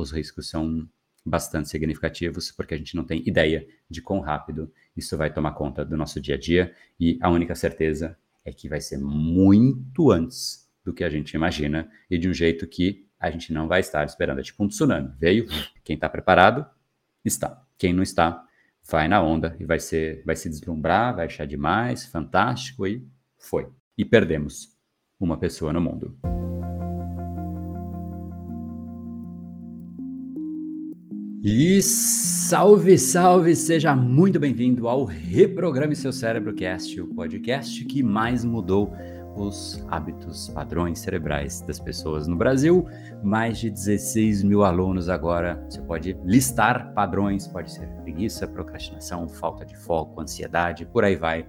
os riscos são bastante significativos, porque a gente não tem ideia de quão rápido isso vai tomar conta do nosso dia a dia, e a única certeza é que vai ser muito antes do que a gente imagina e de um jeito que a gente não vai estar esperando. É tipo um tsunami. Veio, quem está preparado, está. Quem não está, vai na onda e vai, ser, vai se deslumbrar, vai achar demais, fantástico e foi. E perdemos uma pessoa no mundo. E salve, salve! Seja muito bem-vindo ao Reprograme Seu Cérebro Cast, o podcast que mais mudou os hábitos, padrões cerebrais das pessoas no Brasil. Mais de 16 mil alunos agora. Você pode listar padrões, pode ser preguiça, procrastinação, falta de foco, ansiedade, por aí vai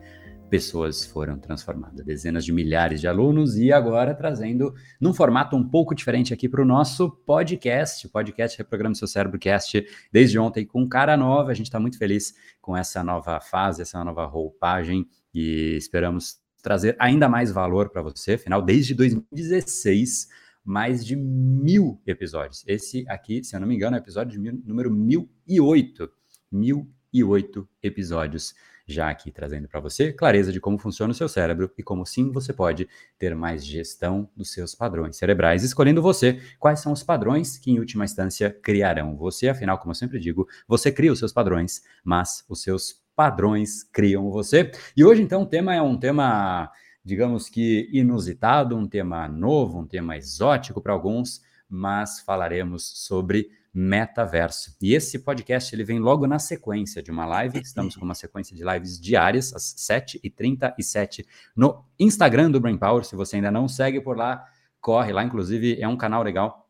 pessoas foram transformadas, dezenas de milhares de alunos, e agora trazendo num formato um pouco diferente aqui para o nosso podcast, o podcast Reprograma Seu Cérebro Cast, desde ontem com cara nova, a gente está muito feliz com essa nova fase, essa nova roupagem, e esperamos trazer ainda mais valor para você, afinal, desde 2016, mais de mil episódios. Esse aqui, se eu não me engano, é o episódio mil, número 1008, 1008 episódios já aqui trazendo para você clareza de como funciona o seu cérebro e como sim você pode ter mais gestão dos seus padrões cerebrais, escolhendo você quais são os padrões que em última instância criarão você. Afinal, como eu sempre digo, você cria os seus padrões, mas os seus padrões criam você. E hoje então o tema é um tema digamos que inusitado, um tema novo, um tema exótico para alguns, mas falaremos sobre metaverso. E esse podcast ele vem logo na sequência de uma live. Estamos com uma sequência de lives diárias, às 7h37, no Instagram do Brain Power. Se você ainda não segue por lá, corre lá. Inclusive, é um canal legal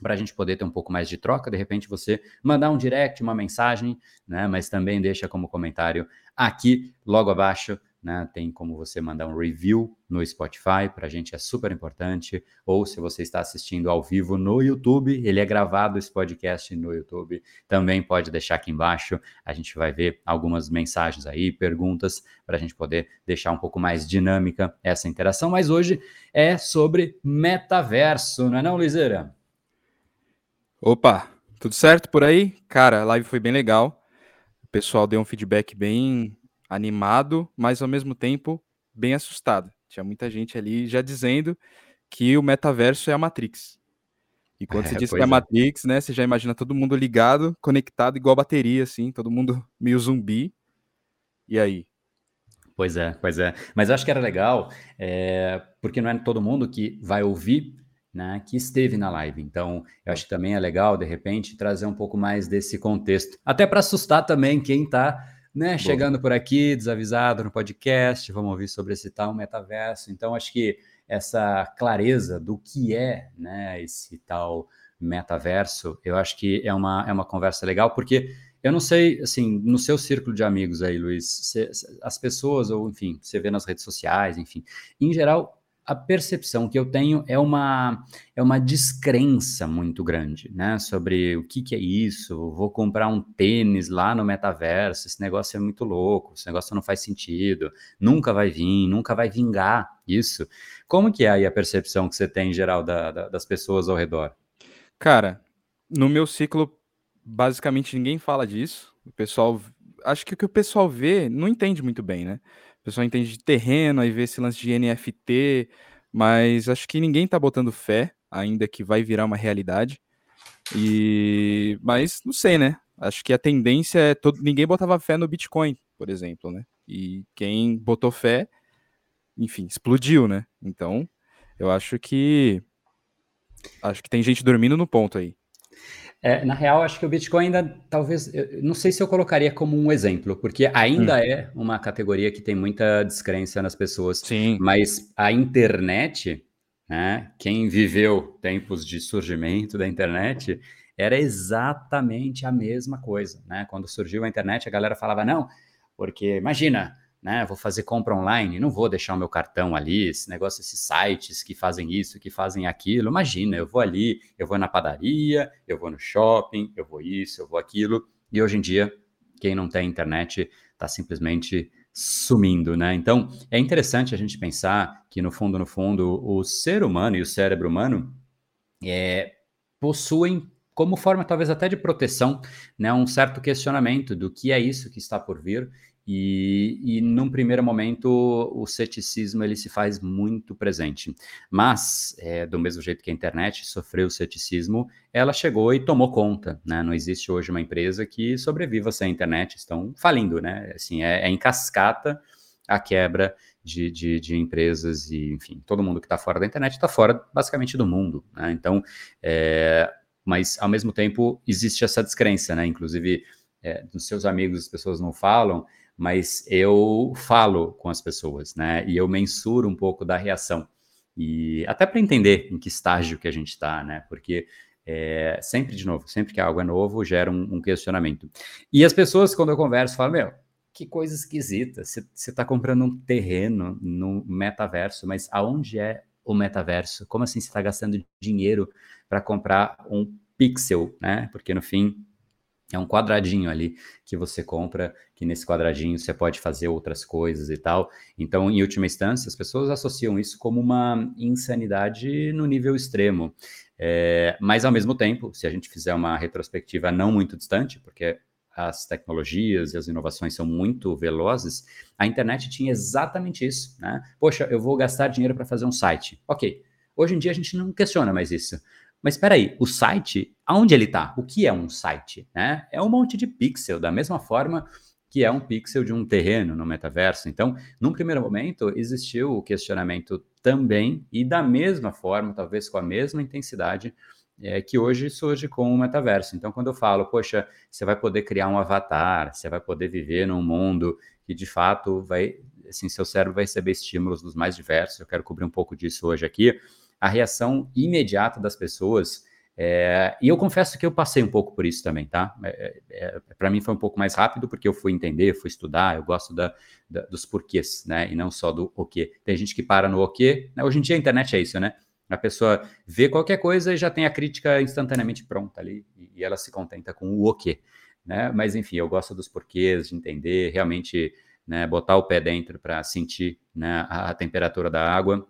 para a gente poder ter um pouco mais de troca. De repente, você mandar um direct, uma mensagem, né? Mas também deixa como comentário aqui logo abaixo né? Tem como você mandar um review no Spotify, para a gente é super importante. Ou se você está assistindo ao vivo no YouTube, ele é gravado esse podcast no YouTube, também pode deixar aqui embaixo. A gente vai ver algumas mensagens aí, perguntas, para a gente poder deixar um pouco mais dinâmica essa interação. Mas hoje é sobre metaverso, não é não, Liseira? Opa, tudo certo por aí? Cara, a live foi bem legal. O pessoal deu um feedback bem animado, mas ao mesmo tempo bem assustado. Tinha muita gente ali já dizendo que o metaverso é a Matrix. E quando é, você diz que é a é. Matrix, né, você já imagina todo mundo ligado, conectado, igual bateria, assim, todo mundo meio zumbi. E aí? Pois é, pois é. Mas eu acho que era legal, é, porque não é todo mundo que vai ouvir, né, que esteve na live. Então, eu acho que também é legal, de repente, trazer um pouco mais desse contexto. Até para assustar também quem está né? Chegando por aqui, desavisado no podcast, vamos ouvir sobre esse tal metaverso. Então, acho que essa clareza do que é, né, esse tal metaverso, eu acho que é uma, é uma conversa legal, porque eu não sei, assim, no seu círculo de amigos aí, Luiz, as pessoas, ou enfim, você vê nas redes sociais, enfim, em geral, a percepção que eu tenho é uma, é uma descrença muito grande, né? Sobre o que, que é isso, vou comprar um tênis lá no metaverso, esse negócio é muito louco, esse negócio não faz sentido, nunca vai vir, nunca vai vingar isso. Como que é aí a percepção que você tem em geral da, da, das pessoas ao redor? Cara, no meu ciclo, basicamente ninguém fala disso. O pessoal, acho que o que o pessoal vê não entende muito bem, né? O pessoal entende de terreno, aí vê esse lance de NFT, mas acho que ninguém tá botando fé ainda que vai virar uma realidade. E mas não sei, né? Acho que a tendência é todo ninguém botava fé no Bitcoin, por exemplo, né? E quem botou fé, enfim, explodiu, né? Então, eu acho que acho que tem gente dormindo no ponto aí. É, na real, acho que o Bitcoin ainda, talvez, não sei se eu colocaria como um exemplo, porque ainda hum. é uma categoria que tem muita descrença nas pessoas. Sim. Mas a internet, né, quem viveu tempos de surgimento da internet, era exatamente a mesma coisa, né? Quando surgiu a internet, a galera falava, não, porque imagina, né? Vou fazer compra online, não vou deixar o meu cartão ali, esse negócio, esses sites que fazem isso, que fazem aquilo. Imagina, eu vou ali, eu vou na padaria, eu vou no shopping, eu vou isso, eu vou aquilo. E hoje em dia, quem não tem internet está simplesmente sumindo, né? Então, é interessante a gente pensar que, no fundo, no fundo, o ser humano e o cérebro humano é, possuem como forma talvez até de proteção, né, um certo questionamento do que é isso que está por vir e, e num primeiro momento o ceticismo ele se faz muito presente, mas é, do mesmo jeito que a internet sofreu o ceticismo, ela chegou e tomou conta, né? Não existe hoje uma empresa que sobreviva sem a internet, estão falindo, né? Assim, é, é em cascata a quebra de, de, de, empresas e, enfim, todo mundo que está fora da internet está fora basicamente do mundo, né? Então, é, mas ao mesmo tempo existe essa descrença, né? Inclusive, é, dos seus amigos as pessoas não falam, mas eu falo com as pessoas, né? E eu mensuro um pouco da reação. E até para entender em que estágio que a gente está, né? Porque é, sempre de novo, sempre que algo é novo, gera um, um, questionamento. E as pessoas, quando eu converso, falam: Meu, que coisa esquisita. Você está comprando um terreno no metaverso, mas aonde é o metaverso? Como assim você está gastando dinheiro para comprar um pixel, né? Porque no fim é um quadradinho ali que você compra, que nesse quadradinho você pode fazer outras coisas e tal. Então, em última instância, as pessoas associam isso como uma insanidade no nível extremo. É, mas, ao mesmo tempo, se a gente fizer uma retrospectiva não muito distante, porque as tecnologias e as inovações são muito velozes, a internet tinha exatamente isso. Né? Poxa, eu vou gastar dinheiro para fazer um site. Ok. Hoje em dia a gente não questiona mais isso. Mas espera aí, o site, aonde ele está? O que é um site? Né? É um monte de pixel, da mesma forma que é um pixel de um terreno no metaverso. Então, num primeiro momento, existiu o questionamento também, e da mesma forma, talvez com a mesma intensidade, é, que hoje surge com o metaverso. Então, quando eu falo, poxa, você vai poder criar um avatar, você vai poder viver num mundo que de fato vai, assim, seu cérebro vai receber estímulos dos mais diversos. Eu quero cobrir um pouco disso hoje aqui a reação imediata das pessoas. É, e eu confesso que eu passei um pouco por isso também, tá? É, é, é Para mim foi um pouco mais rápido, porque eu fui entender, fui estudar, eu gosto da, da, dos porquês, né? E não só do o quê. Tem gente que para no o quê. Né? Hoje em dia a internet é isso, né? A pessoa vê qualquer coisa e já tem a crítica instantaneamente pronta ali, e, ela se contenta com o o quê. Né? Mas enfim, eu gosto dos porquês, de entender, realmente né, botar o pé dentro para sentir né, a temperatura da água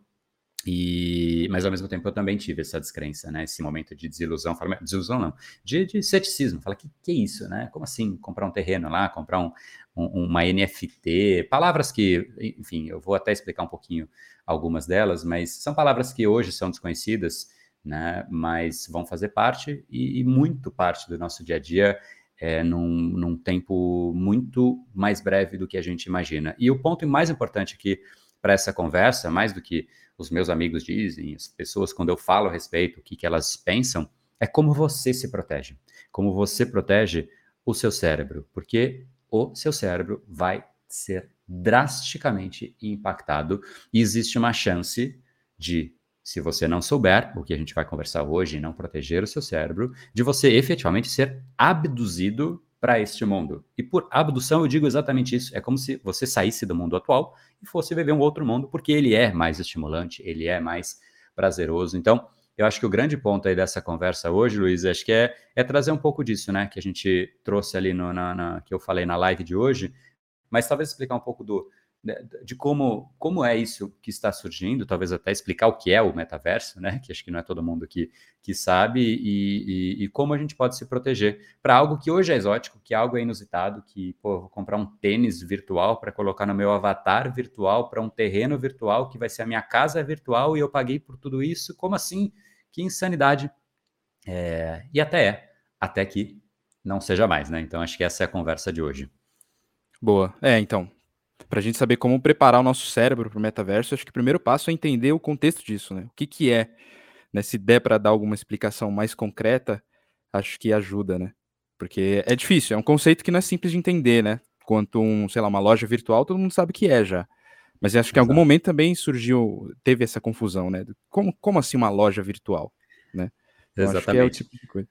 e, mas ao mesmo tempo eu também tive essa descrença, né? Esse momento de desilusão, falo, desilusão não, de, de ceticismo. Fala, que que é isso, né? Como assim comprar um terreno lá, comprar um, um, uma NFT? Palavras que, enfim, eu vou até explicar um pouquinho algumas delas, mas são palavras que hoje são desconhecidas, né? Mas vão fazer parte e, e muito parte do nosso dia a dia é, num, num tempo muito mais breve do que a gente imagina. E o ponto mais importante aqui para essa conversa, mais do que os meus amigos dizem, as pessoas, quando eu falo a respeito, o que, que elas pensam, é como você se protege. Como você protege o seu cérebro, porque o seu cérebro vai ser drasticamente impactado e existe uma chance de, se você não souber, o que a gente vai conversar hoje, não proteger o seu cérebro, de você efetivamente ser abduzido para este mundo. E por abdução eu digo exatamente isso. É como se você saísse do mundo atual e fosse viver um outro mundo, porque ele é mais estimulante, ele é mais prazeroso. Então, eu acho que o grande ponto aí dessa conversa hoje, Luiz, acho que é, é trazer um pouco disso, né? Que a gente trouxe ali no, na, na, que eu falei na live de hoje, mas talvez explicar um pouco do, de como, como é isso que está surgindo, talvez até explicar o que é o metaverso, né? Que acho que não é todo mundo que, que sabe, e, e, e como a gente pode se proteger para algo que hoje é exótico, que algo é inusitado, que, pô, vou comprar um tênis virtual para colocar no meu avatar virtual, para um terreno virtual, que vai ser a minha casa virtual, e eu paguei por tudo isso. Como assim? Que insanidade. É, e até é, até que não seja mais, né? Então acho que essa é a conversa de hoje. Boa. É, então, para a gente saber como preparar o nosso cérebro para o metaverso, acho que o primeiro passo é entender o contexto disso, né? O que, que é. Né? Se der para dar alguma explicação mais concreta, acho que ajuda, né? Porque é difícil, é um conceito que não é simples de entender, né? Quanto um, sei lá, uma loja virtual, todo mundo sabe o que é já. Mas acho que em algum momento também surgiu, teve essa confusão, né? Como, como assim uma loja virtual, né? Então, exatamente. é o tipo de coisa.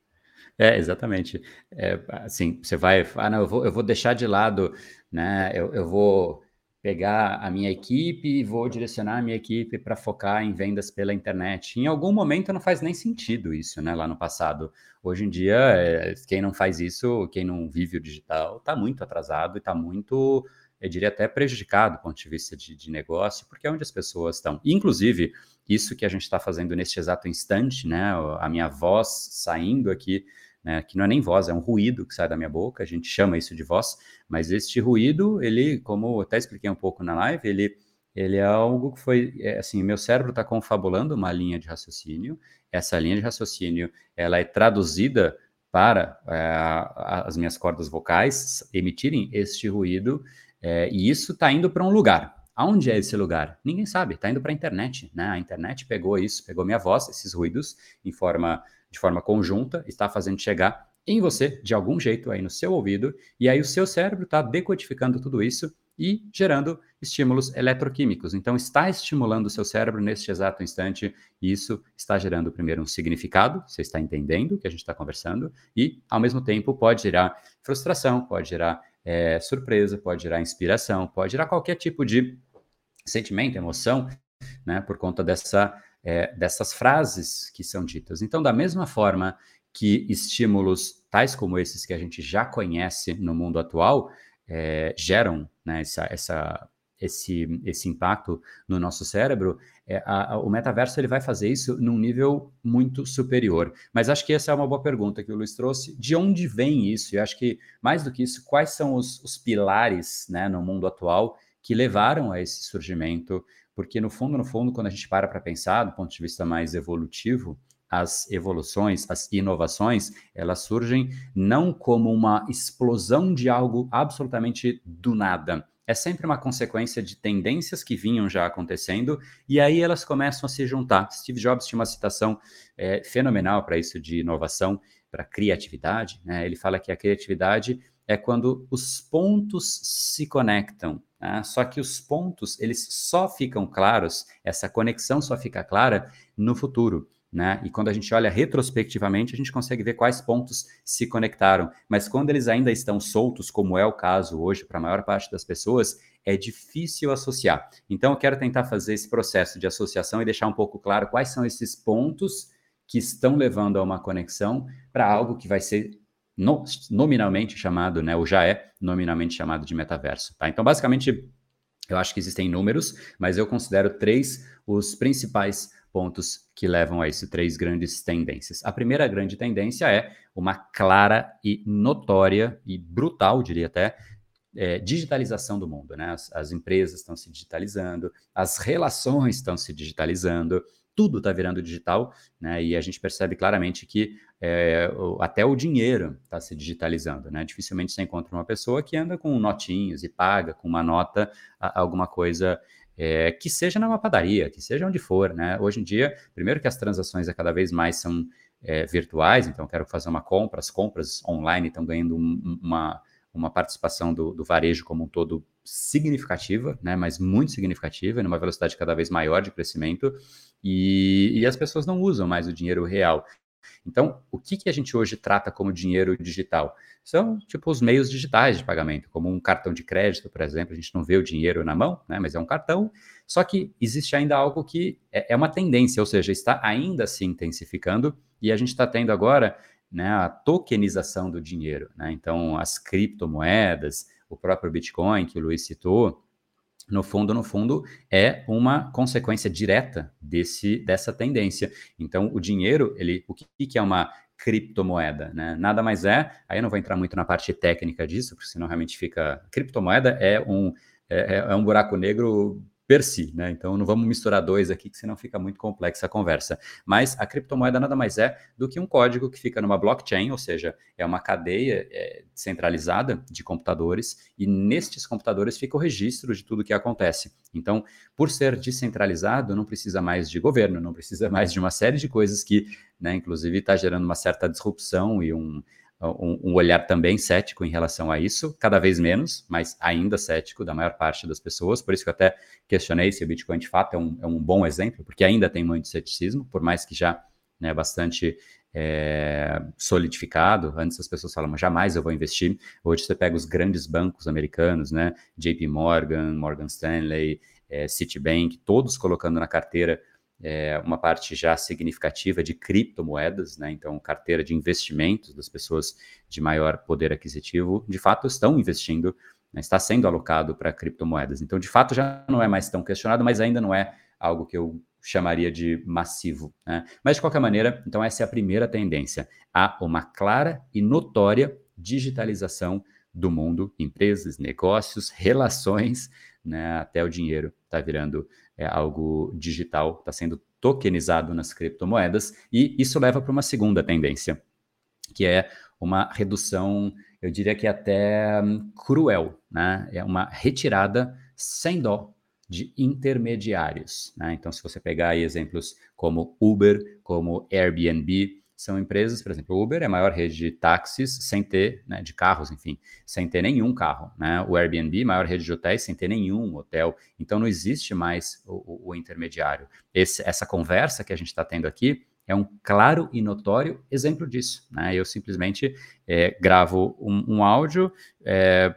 É, exatamente. É, assim, você vai, ah, não, eu vou, eu vou deixar de lado, né? Eu, eu vou pegar a minha equipe e vou direcionar a minha equipe para focar em vendas pela internet. Em algum momento não faz nem sentido isso, né? Lá no passado. Hoje em dia, é, quem não faz isso, quem não vive o digital, está muito atrasado e está muito eu diria até prejudicado do ponto de vista de, de negócio, porque é onde as pessoas estão. Inclusive, isso que a gente está fazendo neste exato instante, né? A minha voz saindo aqui, né? Que não é nem voz, é um ruído que sai da minha boca, a gente chama isso de voz, mas este ruído, ele, como eu até expliquei um pouco na live, ele ele é algo que foi, é, assim, meu cérebro está confabulando uma linha de raciocínio, essa linha de raciocínio, ela é traduzida para é, as minhas cordas vocais emitirem este ruído, é, e isso está indo para um lugar. Aonde é esse lugar? Ninguém sabe, está indo para a internet, né? A internet pegou isso, pegou minha voz, esses ruídos, em forma, de forma conjunta, está fazendo chegar em você, de algum jeito, aí no seu ouvido, e aí o seu cérebro está decodificando tudo isso e gerando estímulos eletroquímicos. Então, está estimulando o seu cérebro neste exato instante, e isso está gerando primeiro um significado, você está entendendo o que a gente está conversando, e, ao mesmo tempo, pode gerar frustração, pode gerar é, surpresa, pode gerar inspiração, pode gerar qualquer tipo de sentimento, emoção, né, por conta dessa, é, dessas frases que são ditas. Então, da mesma forma que estímulos tais como esses que a gente já conhece no mundo atual, é, geram né, essa, essa, esse, esse impacto no nosso cérebro, é, a, a, o metaverso ele vai fazer isso num nível muito superior. Mas acho que essa é uma boa pergunta que o Luiz trouxe. De onde vem isso? Eu acho que, mais do que isso, quais são os, os pilares né, no mundo atual que levaram a esse surgimento? Porque, no fundo, no fundo, quando a gente para para pensar, do ponto de vista mais evolutivo, as evoluções, as inovações, elas surgem não como uma explosão de algo absolutamente do nada. É sempre uma consequência de tendências que vinham já acontecendo e aí elas começam a se juntar. Steve Jobs tinha uma citação é, fenomenal para isso de inovação, para criatividade. Né? Ele fala que a criatividade é quando os pontos se conectam. Né? Só que os pontos eles só ficam claros, essa conexão só fica clara no futuro. Né? E quando a gente olha retrospectivamente, a gente consegue ver quais pontos se conectaram. Mas quando eles ainda estão soltos, como é o caso hoje para a maior parte das pessoas, é difícil associar. Então, eu quero tentar fazer esse processo de associação e deixar um pouco claro quais são esses pontos que estão levando a uma conexão para algo que vai ser no, nominalmente chamado, né, ou já é nominalmente chamado de metaverso. Tá? Então, basicamente, eu acho que existem números, mas eu considero três os principais pontos que levam a isso três grandes tendências. A primeira grande tendência é uma clara e notória e brutal, diria até, é, digitalização do mundo. Né? As, as empresas estão se digitalizando, as relações estão se digitalizando, tudo está virando digital, né? E a gente percebe claramente que é, até o dinheiro está se digitalizando, né? Dificilmente você encontra uma pessoa que anda com notinhos e paga com uma nota alguma coisa é, que seja numa padaria, que seja onde for, né? Hoje em dia, primeiro que as transações a cada vez mais são é, virtuais, então quero fazer uma compra, as compras online estão ganhando um, uma, uma participação do, do, varejo como um todo significativa, né? Mas muito significativa, numa velocidade cada vez maior de crescimento, e, e as pessoas não usam mais o dinheiro real. Então, o que, que a gente hoje trata como dinheiro digital? São, tipo, os meios digitais de pagamento, como um cartão de crédito, por exemplo. A gente não vê o dinheiro na mão, né, mas é um cartão. Só que existe ainda algo que é, é uma tendência, ou seja, está ainda se intensificando e a gente está tendo agora né, a tokenização do dinheiro. Né? Então, as criptomoedas, o próprio Bitcoin, que o Luiz citou, no fundo, no fundo, é uma consequência direta desse, dessa tendência. Então, o dinheiro, ele, o que, que é uma criptomoeda, né? Nada mais é, aí eu não vou entrar muito na parte técnica disso, porque senão realmente fica. Criptomoeda é um, é, é, é um buraco negro per si, né? Então não vamos misturar dois aqui, que senão fica muito complexa a conversa. Mas a criptomoeda nada mais é do que um código que fica numa blockchain, ou seja, é uma cadeia é, centralizada de computadores, e nestes computadores fica o registro de tudo que acontece. Então, por ser descentralizado, não precisa mais de governo, não precisa mais de uma série de coisas que, né, inclusive, está gerando uma certa disrupção e um, um, um, olhar também cético em relação a isso, cada vez menos, mas ainda cético da maior parte das pessoas. Por isso que eu até questionei se o Bitcoin de fato é um, é um bom exemplo, porque ainda tem muito ceticismo, por mais que já né, bastante é, solidificado. Antes as pessoas falam, mas jamais eu vou investir. Hoje você pega os grandes bancos americanos, né, JP Morgan, Morgan Stanley, é, Citibank, todos colocando na carteira é, uma parte já significativa de criptomoedas, né? então carteira de investimentos das pessoas de maior poder aquisitivo, de fato estão investindo né, está sendo alocado para criptomoedas. Então, de fato, já não é mais tão questionado, mas ainda não é algo que eu chamaria de massivo. Né? Mas, de qualquer maneira, então essa é a primeira tendência. Há uma clara e notória digitalização do mundo, empresas, negócios, relações, né? até o dinheiro está virando é, algo digital, está sendo tokenizado nas criptomoedas, e isso leva para uma segunda tendência, que é uma redução, eu diria que até cruel, né? É uma retirada sem dó de intermediários. Né? Então, se você pegar exemplos como Uber, como Airbnb, são empresas, por exemplo, o Uber é a maior rede de táxis sem ter, né, de carros, enfim, sem ter nenhum carro, né? O Airbnb, maior rede de hotéis sem ter nenhum hotel. Então não existe mais o, o, intermediário. Esse, essa conversa que a gente está tendo aqui é um claro e notório exemplo disso. Né? Eu simplesmente é, gravo um, um áudio, é,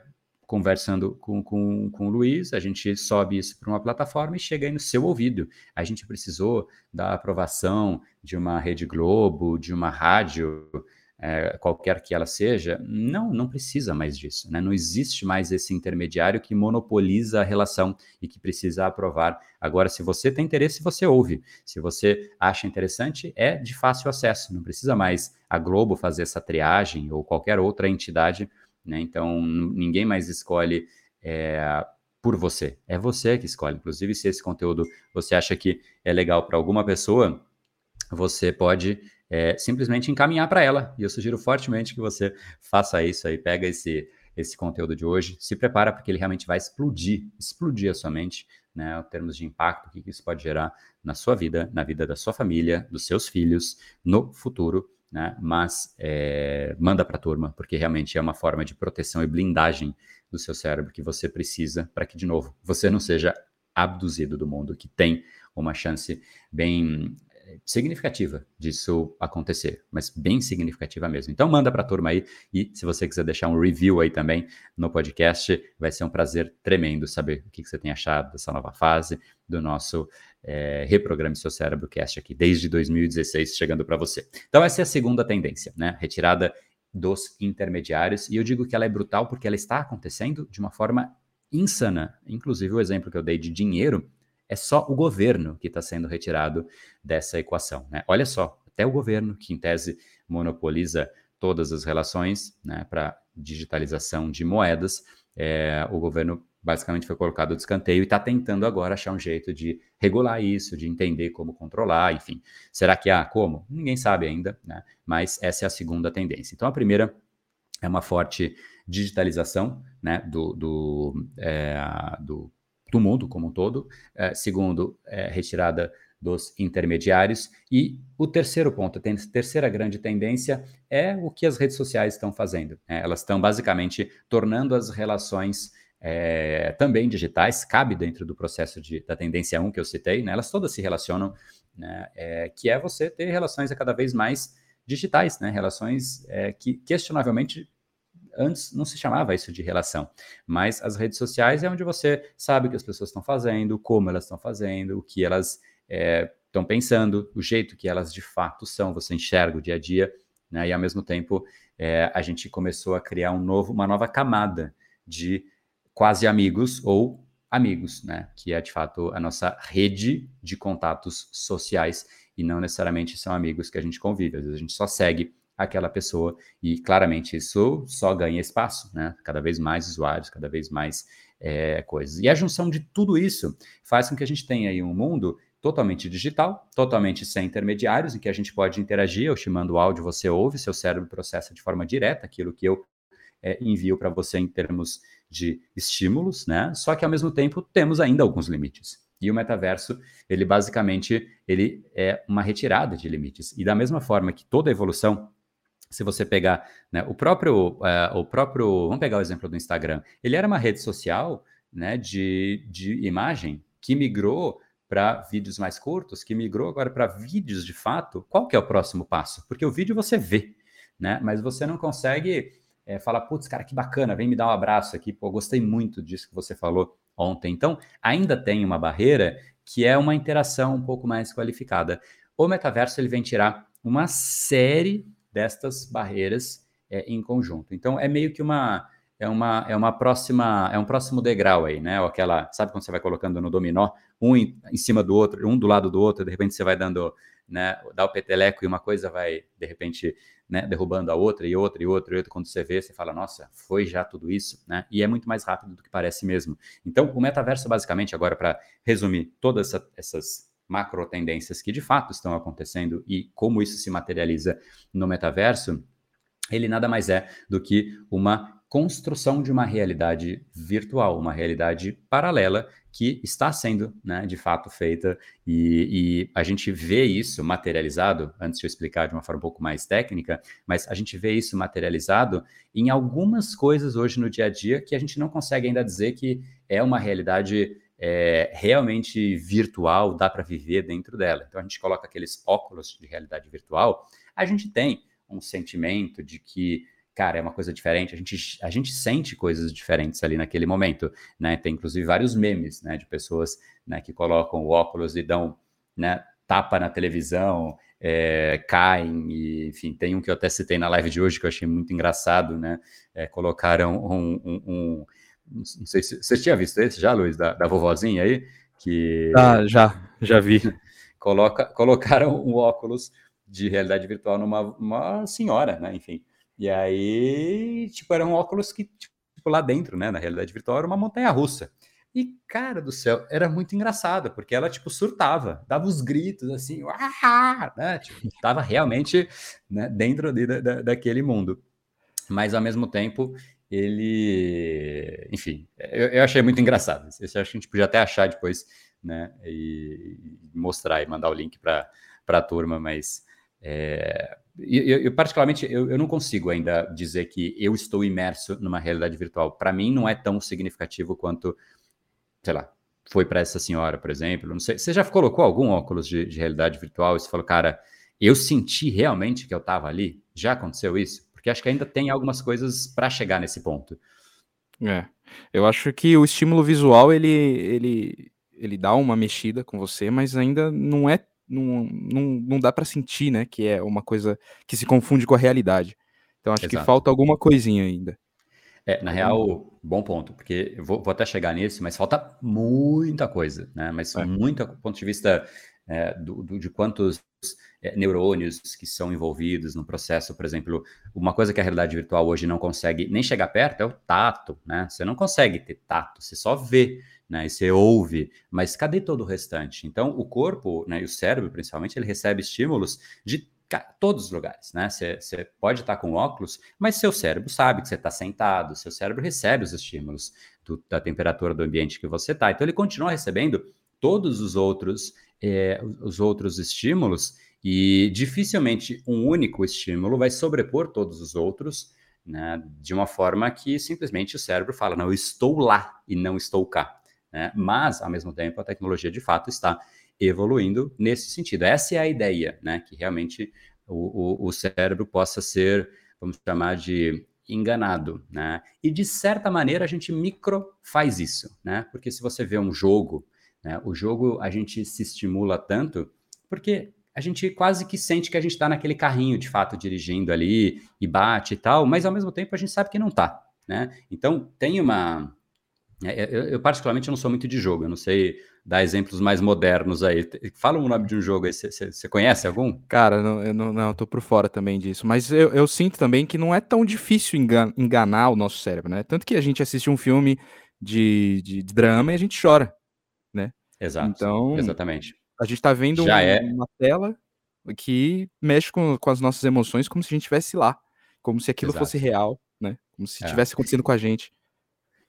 conversando com, com, com o Luiz, a gente sobe isso para uma plataforma e chega aí no seu ouvido. A gente precisou da aprovação de uma Rede Globo, de uma rádio, é, qualquer que ela seja. Não, não precisa mais disso. Né? Não existe mais esse intermediário que monopoliza a relação e que precisa aprovar. Agora, se você tem interesse, você ouve. Se você acha interessante, é de fácil acesso. Não precisa mais a Globo fazer essa triagem ou qualquer outra entidade né? Então, ninguém mais escolhe é, por você. É você que escolhe. Inclusive, se esse conteúdo você acha que é legal para alguma pessoa, você pode é, simplesmente encaminhar para ela. E eu sugiro fortemente que você faça isso aí. Pega esse, esse conteúdo de hoje, se prepara porque ele realmente vai explodir, explodir a sua mente, né, em termos de impacto, o que isso pode gerar na sua vida, na vida da sua família, dos seus filhos, no futuro né? Mas é, manda para a turma, porque realmente é uma forma de proteção e blindagem do seu cérebro que você precisa para que, de novo, você não seja abduzido do mundo, que tem uma chance bem significativa disso acontecer, mas bem significativa mesmo. Então manda para a turma aí e se você quiser deixar um review aí também no podcast, vai ser um prazer tremendo saber o que, que você tem achado dessa nova fase do nosso é, Reprograme Seu Cérebro Cast aqui, desde 2016 chegando para você. Então essa é a segunda tendência, né? Retirada dos intermediários e eu digo que ela é brutal porque ela está acontecendo de uma forma insana. Inclusive o exemplo que eu dei de dinheiro é só o governo que está sendo retirado dessa equação. Né? Olha só, até o governo, que em tese monopoliza todas as relações né, para digitalização de moedas, é, o governo basicamente foi colocado de escanteio e está tentando agora achar um jeito de regular isso, de entender como controlar, enfim. Será que há como? Ninguém sabe ainda, né? mas essa é a segunda tendência. Então, a primeira é uma forte digitalização né, do, do, é, do do mundo como um todo. É, segundo, é, retirada dos intermediários. E o terceiro ponto, a terceira grande tendência é o que as redes sociais estão fazendo. Né? Elas estão basicamente tornando as relações é, também digitais, cabe dentro do processo de, da tendência 1 que eu citei, né? elas todas se relacionam, né? é, que é você ter relações cada vez mais digitais, né? relações é, que questionavelmente antes não se chamava isso de relação, mas as redes sociais é onde você sabe o que as pessoas estão fazendo, como elas estão fazendo, o que elas estão é, pensando, o jeito que elas de fato são, você enxerga o dia a dia, né? E ao mesmo tempo é, a gente começou a criar um novo, uma nova camada de quase amigos ou amigos, né? Que é de fato a nossa rede de contatos sociais e não necessariamente são amigos que a gente convive. Às vezes a gente só segue aquela pessoa. E claramente isso só ganha espaço, né? Cada vez mais usuários, cada vez mais é, coisas. E a junção de tudo isso faz com que a gente tenha aí um mundo totalmente digital, totalmente sem intermediários, em que a gente pode interagir. Eu te mando áudio, você ouve, seu cérebro processa de forma direta aquilo que eu é, envio para você em termos de estímulos, né? Só que ao mesmo tempo temos ainda alguns limites. E o metaverso, ele basicamente ele é uma retirada de limites. E da mesma forma que toda evolução se você pegar né, o próprio, uh, o próprio, vamos pegar o exemplo do Instagram, ele era uma rede social né, de, de imagem que migrou para vídeos mais curtos, que migrou agora para vídeos de fato. Qual que é o próximo passo? Porque o vídeo você vê, né? Mas você não consegue é, falar, putz, cara, que bacana, vem me dar um abraço aqui, pô, gostei muito disso que você falou ontem. Então, ainda tem uma barreira que é uma interação um pouco mais qualificada. O metaverso ele vem tirar uma série destas barreiras é, em conjunto. Então, é meio que uma, é uma, é uma próxima, é um próximo degrau aí, né? Ou aquela, sabe quando você vai colocando no dominó, um em, em cima do outro, um do lado do outro, de repente você vai dando, né, dá o peteleco e uma coisa vai, de repente, né, derrubando a outra e outra e outra e outra, quando você vê, você fala, nossa, foi já tudo isso, né? E é muito mais rápido do que parece mesmo. Então, o metaverso, basicamente, agora para resumir todas essa, essas macro tendências que de fato estão acontecendo e como isso se materializa no metaverso, ele nada mais é do que uma construção de uma realidade virtual, uma realidade paralela que está sendo, né, de fato feita e, e, a gente vê isso materializado. Antes de eu explicar de uma forma um pouco mais técnica, mas a gente vê isso materializado em algumas coisas hoje no dia a dia que a gente não consegue ainda dizer que é uma realidade é, realmente virtual, dá para viver dentro dela. Então a gente coloca aqueles óculos de realidade virtual, a gente tem um sentimento de que, cara, é uma coisa diferente, a gente, a gente sente coisas diferentes ali naquele momento, né? Tem inclusive vários memes, né, de pessoas né, que colocam o óculos e dão, né, tapa na televisão, é, caem, e, enfim, tem um que eu até citei na live de hoje que eu achei muito engraçado, né? É, colocaram um, um, um não sei se você tinha visto esse já, Luiz, da, da vovozinha aí, que ah, já, já vi. Coloca, colocaram um óculos de realidade virtual numa uma senhora, né? Enfim. E aí, tipo, era um óculos que, tipo, lá dentro, né, na realidade virtual, era uma montanha russa. E, cara do céu, era muito engraçado, porque ela, tipo, surtava, dava os gritos, assim, Uah! né? Tipo, tava realmente né, dentro de, da, daquele mundo. Mas, ao mesmo tempo, ele, enfim, eu, eu, achei muito engraçado. Esse acho que a gente podia até achar depois, né, e, mostrar e mandar o link para a turma, mas é, eu, eu, particularmente, eu, eu não consigo ainda dizer que eu estou imerso numa realidade virtual. Para mim, não é tão significativo quanto, sei lá, foi para essa senhora, por exemplo. Não sei, você já colocou algum óculos de, de realidade virtual e você falou, cara, eu senti realmente que eu estava ali? Já aconteceu isso? Porque acho que ainda tem algumas coisas para chegar nesse ponto. É. Eu acho que o estímulo visual ele, ele, ele dá uma mexida com você, mas ainda não é não, não, não dá para sentir, né, que é uma coisa que se confunde com a realidade. Então acho Exato. que falta alguma coisinha ainda. É, na real, bom ponto, porque eu vou, vou até chegar nisso, mas falta muita coisa, né? Mas é. muito do ponto de vista é, do, do, de quantos é, neurônios que são envolvidos no processo, por exemplo, uma coisa que a realidade virtual hoje não consegue nem chegar perto é o tato, né? Você não consegue ter tato, você só vê, né? E você ouve, mas cadê todo o restante? Então, o corpo, né, e o cérebro, principalmente, ele recebe estímulos de todos os lugares, né? Você, pode estar com óculos, mas seu cérebro sabe que você está sentado, seu cérebro recebe os estímulos do, da temperatura do ambiente que você está. Então, ele continua recebendo todos os outros, é, os outros estímulos e dificilmente um único estímulo vai sobrepor todos os outros, né, de uma forma que simplesmente o cérebro fala, não, eu estou lá e não estou cá. Né? Mas, ao mesmo tempo, a tecnologia de fato está evoluindo nesse sentido. Essa é a ideia, né, que realmente o, o, o cérebro possa ser, vamos chamar de enganado, né? E de certa maneira a gente micro faz isso, né? Porque se você vê um jogo né? O jogo a gente se estimula tanto porque a gente quase que sente que a gente está naquele carrinho de fato dirigindo ali e bate e tal, mas ao mesmo tempo a gente sabe que não está. Né? Então tem uma. É, eu, eu, particularmente não sou muito de jogo, eu não sei dar exemplos mais modernos aí. Fala o nome de um jogo aí, você conhece algum? Cara, não, eu não, não, tô por fora também disso, mas eu, eu sinto também que não é tão difícil enganar o nosso cérebro, né? Tanto que a gente assiste um filme de, de drama e a gente chora. Exato. Então, exatamente. A gente está vendo Já um, é. uma tela que mexe com, com as nossas emoções como se a gente estivesse lá, como se aquilo Exato. fosse real, né? Como se estivesse é. acontecendo com a gente.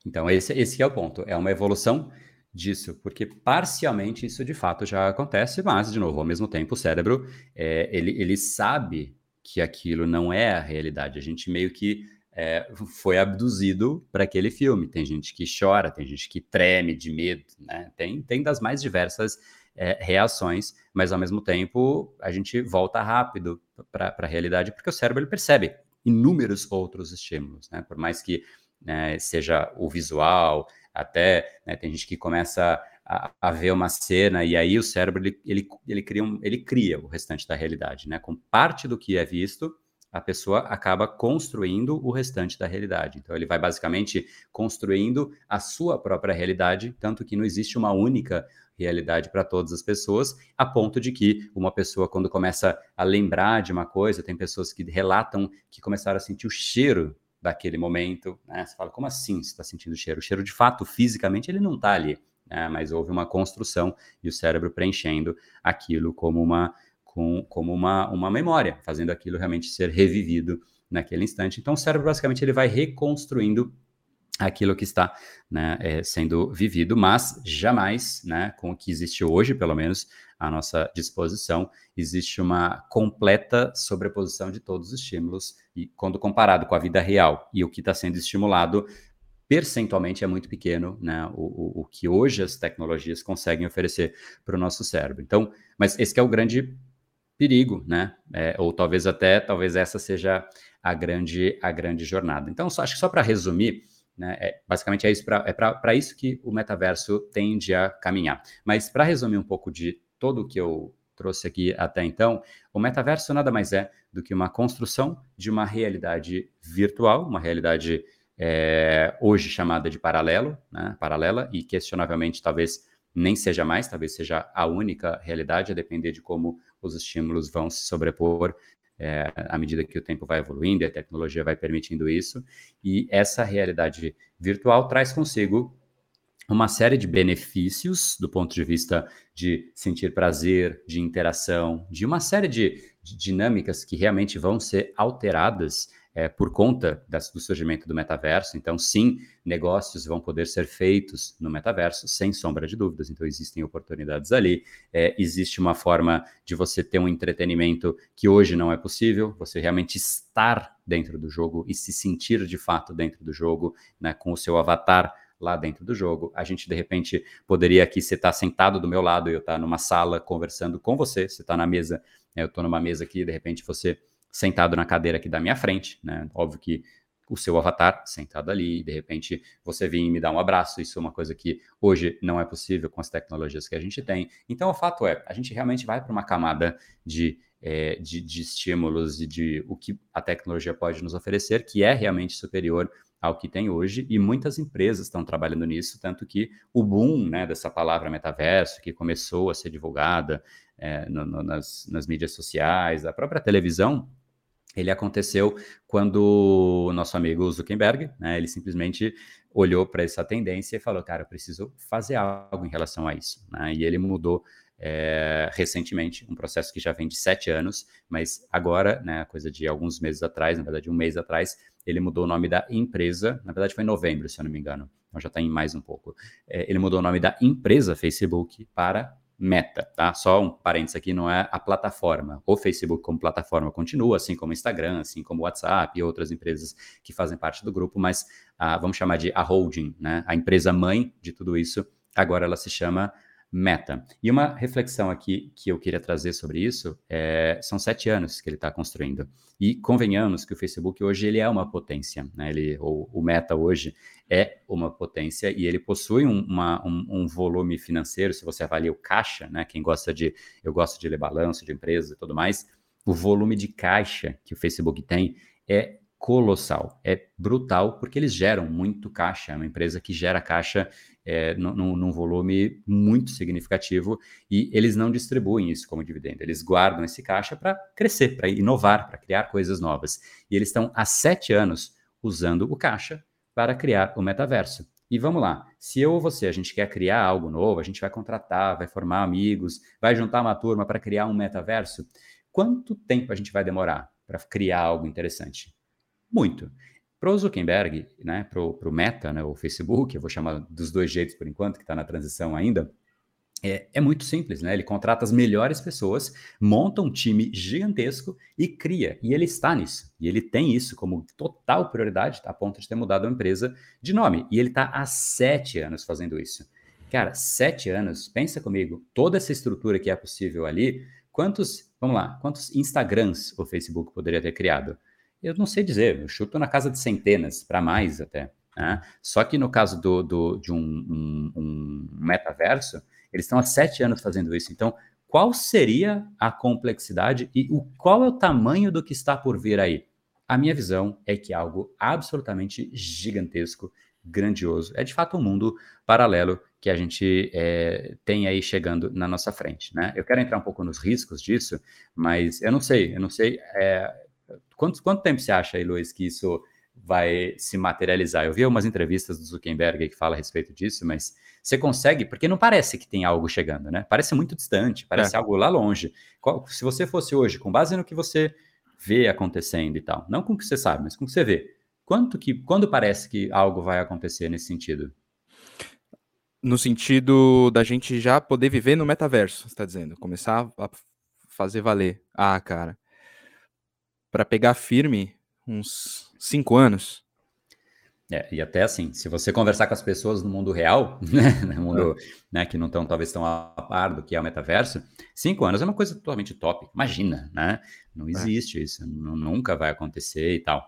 Então, esse, esse é o ponto. É uma evolução disso, porque parcialmente isso de fato já acontece, mas, de novo, ao mesmo tempo, o cérebro, é, ele, ele sabe que aquilo não é a realidade. A gente meio que é, foi abduzido para aquele filme. Tem gente que chora, tem gente que treme de medo, né? Tem, tem das mais diversas é, reações, mas ao mesmo tempo a gente volta rápido para a realidade porque o cérebro ele percebe inúmeros outros estímulos, né? Por mais que né, seja o visual, até né, tem gente que começa a, a, ver uma cena e aí o cérebro ele, ele, ele, cria um, ele cria o restante da realidade, né? Com parte do que é visto a pessoa acaba construindo o restante da realidade. Então, ele vai basicamente construindo a sua própria realidade, tanto que não existe uma única realidade para todas as pessoas, a ponto de que uma pessoa, quando começa a lembrar de uma coisa, tem pessoas que relatam que começaram a sentir o cheiro daquele momento, né? Você fala, como assim você está sentindo o cheiro? O cheiro, de fato, fisicamente, ele não está ali, né? Mas houve uma construção e o cérebro preenchendo aquilo como uma, com, como uma, uma memória, fazendo aquilo realmente ser revivido naquele instante. Então, o cérebro, basicamente, ele vai reconstruindo aquilo que está né, é, sendo vivido, mas jamais, né, com o que existe hoje, pelo menos, à nossa disposição, existe uma completa sobreposição de todos os estímulos, e quando comparado com a vida real e o que está sendo estimulado, percentualmente é muito pequeno, né, o, o, o que hoje as tecnologias conseguem oferecer para o nosso cérebro. Então, mas esse é o grande perigo, né, é, ou talvez até, talvez essa seja a grande, a grande jornada. Então, só, acho que só para resumir, né? É, basicamente é isso pra, é para isso que o metaverso tende a caminhar. Mas para resumir um pouco de todo o que eu trouxe aqui até então, o metaverso nada mais é do que uma construção de uma realidade virtual, uma realidade é, hoje chamada de paralelo, né? paralela, e questionavelmente talvez nem seja mais, talvez seja a única realidade, a depender de como os estímulos vão se sobrepor é, à medida que o tempo vai evoluindo e a tecnologia vai permitindo isso. E essa realidade virtual traz consigo uma série de benefícios do ponto de vista de sentir prazer, de interação, de uma série de, de dinâmicas que realmente vão ser alteradas é, por conta das, do surgimento do metaverso. Então, sim, negócios vão poder ser feitos no metaverso, sem sombra de dúvidas. Então, existem oportunidades ali. É, existe uma forma de você ter um entretenimento que hoje não é possível, você realmente estar dentro do jogo e se sentir de fato dentro do jogo, né, com o seu avatar lá dentro do jogo. A gente, de repente, poderia aqui, você estar tá sentado do meu lado e eu estar tá numa sala conversando com você, você está na mesa, né, eu estou numa mesa aqui, de repente você sentado na cadeira aqui da minha frente, né? Óbvio que o seu avatar sentado ali, de repente você vir e me dar um abraço, isso é uma coisa que hoje não é possível com as tecnologias que a gente tem. Então, o fato é, a gente realmente vai para uma camada de, é, de, de estímulos e de o que a tecnologia pode nos oferecer, que é realmente superior ao que tem hoje, e muitas empresas estão trabalhando nisso, tanto que o boom né, dessa palavra metaverso, que começou a ser divulgada é, no, no, nas, nas mídias sociais, a própria televisão, ele aconteceu quando o nosso amigo Zuckerberg, né, ele simplesmente olhou para essa tendência e falou, cara, eu preciso fazer algo em relação a isso. Né? E ele mudou é, recentemente, um processo que já vem de sete anos, mas agora, né, coisa de alguns meses atrás, na verdade um mês atrás, ele mudou o nome da empresa, na verdade foi em novembro, se eu não me engano, então já está em mais um pouco. É, ele mudou o nome da empresa Facebook para Meta, tá? Só um parênteses aqui, não é a plataforma. O Facebook como plataforma continua, assim como o Instagram, assim como o WhatsApp e outras empresas que fazem parte do grupo, mas ah, vamos chamar de a holding, né? A empresa mãe de tudo isso, agora ela se chama Meta. E uma reflexão aqui que eu queria trazer sobre isso é, são sete anos que ele está construindo. E convenhamos que o Facebook hoje ele é uma potência, né? Ele, o, o Meta hoje é uma potência e ele possui um, uma, um, um, volume financeiro. Se você avalia o caixa, né? Quem gosta de, eu gosto de ler balanço de empresas e tudo mais, o volume de caixa que o Facebook tem é colossal, é brutal, porque eles geram muito caixa. É uma empresa que gera caixa é, num, num, volume muito significativo e eles não distribuem isso como dividendo. Eles guardam esse caixa para crescer, para inovar, para criar coisas novas. E eles estão há sete anos usando o caixa para criar o metaverso. E vamos lá, se eu ou você, a gente quer criar algo novo, a gente vai contratar, vai formar amigos, vai juntar uma turma para criar um metaverso, quanto tempo a gente vai demorar para criar algo interessante? Muito. Para o Zuckerberg, né, para o Meta, né, o Facebook, eu vou chamar dos dois jeitos por enquanto, que está na transição ainda, é, é, muito simples, né? Ele contrata as melhores pessoas, monta um time gigantesco e cria. E ele está nisso. E ele tem isso como total prioridade, a ponto de ter mudado a empresa de nome. E ele está há sete anos fazendo isso. Cara, sete anos, pensa comigo, toda essa estrutura que é possível ali, quantos, vamos lá, quantos Instagrams o Facebook poderia ter criado? Eu não sei dizer, eu chuto na casa de centenas, para mais até. Né? Só que no caso do, do de um, um, um, metaverso, eles estão há sete anos fazendo isso. Então, qual seria a complexidade e o, qual é o tamanho do que está por vir aí? A minha visão é que é algo absolutamente gigantesco, grandioso. É de fato um mundo paralelo que a gente é, tem aí chegando na nossa frente, né? Eu quero entrar um pouco nos riscos disso, mas eu não sei, eu não sei. É, quanto, quanto tempo você acha aí, Luiz, que isso vai se materializar? Eu vi algumas entrevistas do Zuckerberg que fala a respeito disso, mas você consegue, porque não parece que tem algo chegando, né? Parece muito distante, parece é. algo lá longe. Qual, se você fosse hoje, com base no que você vê acontecendo e tal, não com o que você sabe, mas com o que você vê, quanto que, quando parece que algo vai acontecer nesse sentido? No sentido da gente já poder viver no metaverso, você está dizendo, começar a fazer valer. Ah, cara, para pegar firme uns cinco anos. É, e até assim, se você conversar com as pessoas no mundo real, né, no mundo é. né, que não estão talvez tão a par do que é o metaverso, cinco anos é uma coisa totalmente top. Imagina, né? Não é. existe isso, nunca vai acontecer e tal.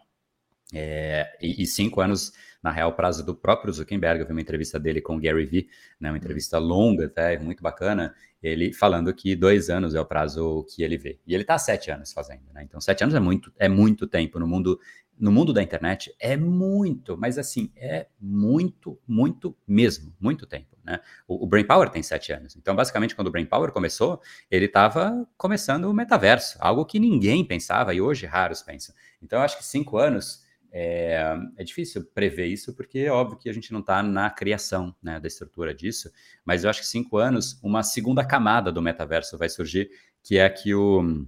É, e, e, cinco anos, na real, prazo do próprio Zuckerberg. Eu vi uma entrevista dele com o Gary Vee, né, uma entrevista longa, até muito bacana. Ele falando que dois anos é o prazo que ele vê. E ele está há sete anos fazendo, né? Então, sete anos é muito, é muito tempo no mundo no mundo da internet é muito, mas assim, é muito, muito mesmo, muito tempo, né? O, o Brain Power tem sete anos. Então, basicamente, quando o Brain Power começou, ele estava começando o metaverso, algo que ninguém pensava e hoje raros pensam. Então, eu acho que cinco anos é, é difícil prever isso, porque é óbvio que a gente não está na criação né, da estrutura disso, mas eu acho que cinco anos, uma segunda camada do metaverso vai surgir, que é que o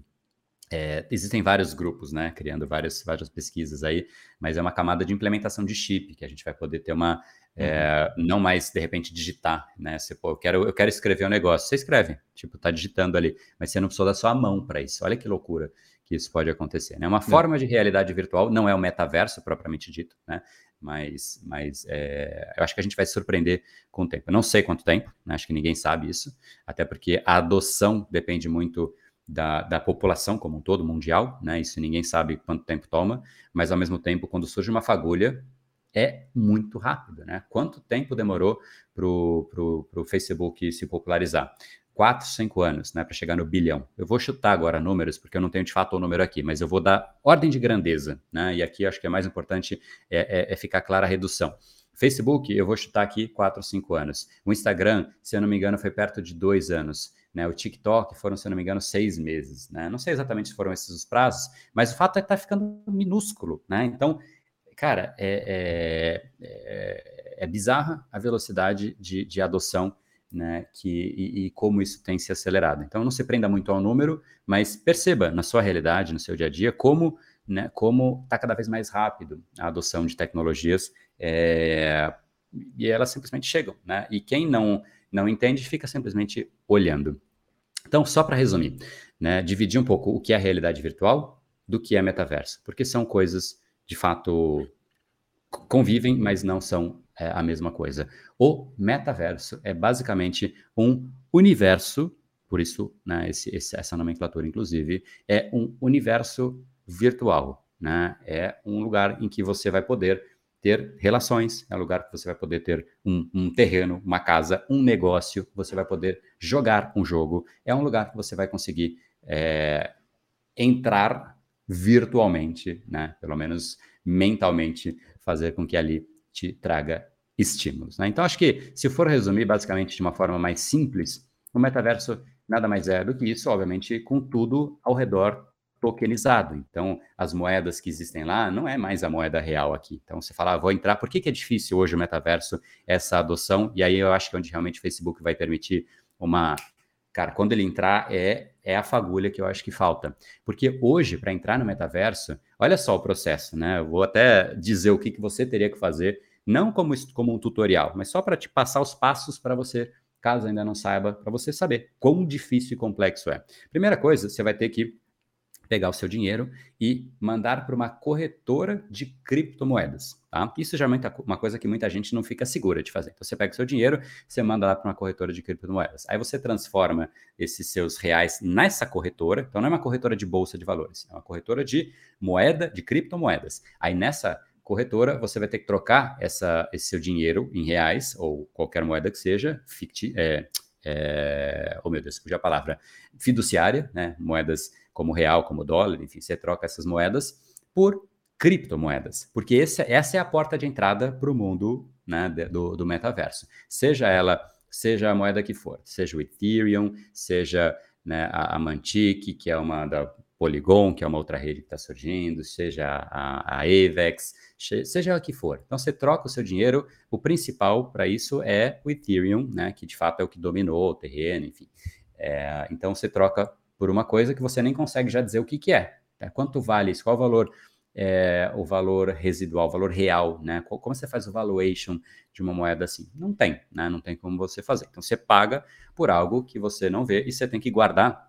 é, existem vários grupos, né, criando várias, várias pesquisas aí, mas é uma camada de implementação de chip, que a gente vai poder ter uma, é, uhum. não mais, de repente, digitar, né, você, pô, eu quero, eu quero escrever um negócio, você escreve, tipo, tá digitando ali, mas você não precisa da sua mão para isso, olha que loucura que isso pode acontecer, né, uma forma de realidade virtual, não é o metaverso propriamente dito, né, mas, mas é, eu acho que a gente vai se surpreender com o tempo, eu não sei quanto tempo, né, acho que ninguém sabe isso, até porque a adoção depende muito da, da população como um todo, mundial, né? Isso ninguém sabe quanto tempo toma, mas ao mesmo tempo, quando surge uma fagulha, é muito rápido, né? Quanto tempo demorou para o Facebook se popularizar? Quatro, cinco anos, né, para chegar no bilhão. Eu vou chutar agora números, porque eu não tenho de fato o número aqui, mas eu vou dar ordem de grandeza, né? E aqui acho que é mais importante é, é, é ficar clara a redução. Facebook, eu vou chutar aqui quatro, cinco anos. O Instagram, se eu não me engano, foi perto de dois anos. Né, o TikTok foram, se eu não me engano, seis meses. Né? Não sei exatamente se foram esses os prazos, mas o fato é que está ficando minúsculo. Né? Então, cara, é, é, é, é bizarra a velocidade de, de adoção né, que, e, e, como isso tem se acelerado. Então, não se prenda muito ao número, mas perceba na sua realidade, no seu dia a dia, como né, como está cada vez mais rápido a adoção de tecnologias é, e elas simplesmente chegam. Né? E quem não, não entende fica simplesmente olhando. Então, só para resumir, né, dividir um pouco o que é realidade virtual do que é metaverso, porque são coisas de fato convivem, mas não são é, a mesma coisa. O metaverso é basicamente um universo, por isso né, esse, esse, essa nomenclatura, inclusive, é um universo virtual. Né? É um lugar em que você vai poder ter relações, é um lugar que você vai poder ter um, um, terreno, uma casa, um negócio, você vai poder jogar um jogo, é um lugar que você vai conseguir é, entrar virtualmente, né? pelo menos mentalmente, fazer com que ali te traga estímulos. Né? Então, acho que, se for resumir basicamente de uma forma mais simples, o metaverso nada mais é do que isso, obviamente, com tudo ao redor tokenizado. Então, as moedas que existem lá não é mais a moeda real aqui. Então, você fala, ah, vou entrar. Por que, que é difícil hoje o metaverso, essa adoção? E aí eu acho que é onde realmente o Facebook vai permitir uma. Cara, quando ele entrar, é, é a fagulha que eu acho que falta. Porque hoje, para entrar no metaverso, olha só o processo, né? Eu vou até dizer o que, que você teria que fazer, não como, como um tutorial, mas só para te passar os passos para você caso ainda não saiba, para você saber quão difícil e complexo é. Primeira coisa, você vai ter que pegar o seu dinheiro e mandar para uma corretora de criptomoedas. Tá? Isso já é muita, uma coisa que muita gente não fica segura de fazer. Então, você pega o seu dinheiro, você manda lá para uma corretora de criptomoedas. Aí você transforma esses seus reais nessa corretora. Então, não é uma corretora de bolsa de valores, é uma corretora de moeda, de criptomoedas. Aí nessa corretora, você vai ter que trocar essa, esse seu dinheiro em reais ou qualquer moeda que seja, ficti, é, é, oh meu Deus, fugiu a palavra, fiduciária, né? Moedas como real, como dólar, enfim, você troca essas moedas por criptomoedas, porque essa é a porta de entrada para o mundo né, do, do metaverso. Seja ela, seja a moeda que for, seja o Ethereum, seja né, a, a Mantic, que é uma da Polygon, que é uma outra rede que está surgindo, seja a, a Avex, seja o que for. Então você troca o seu dinheiro, o principal para isso é o Ethereum, né, que de fato é o que dominou o terreno, enfim. É, então você troca por uma coisa que você nem consegue já dizer o que, que é. Né? Quanto vale isso? Qual o valor, é, o valor residual, o valor real, né? Como você faz o valuation de uma moeda assim? Não tem, né? Não tem como você fazer. Então você paga por algo que você não vê e você tem que guardar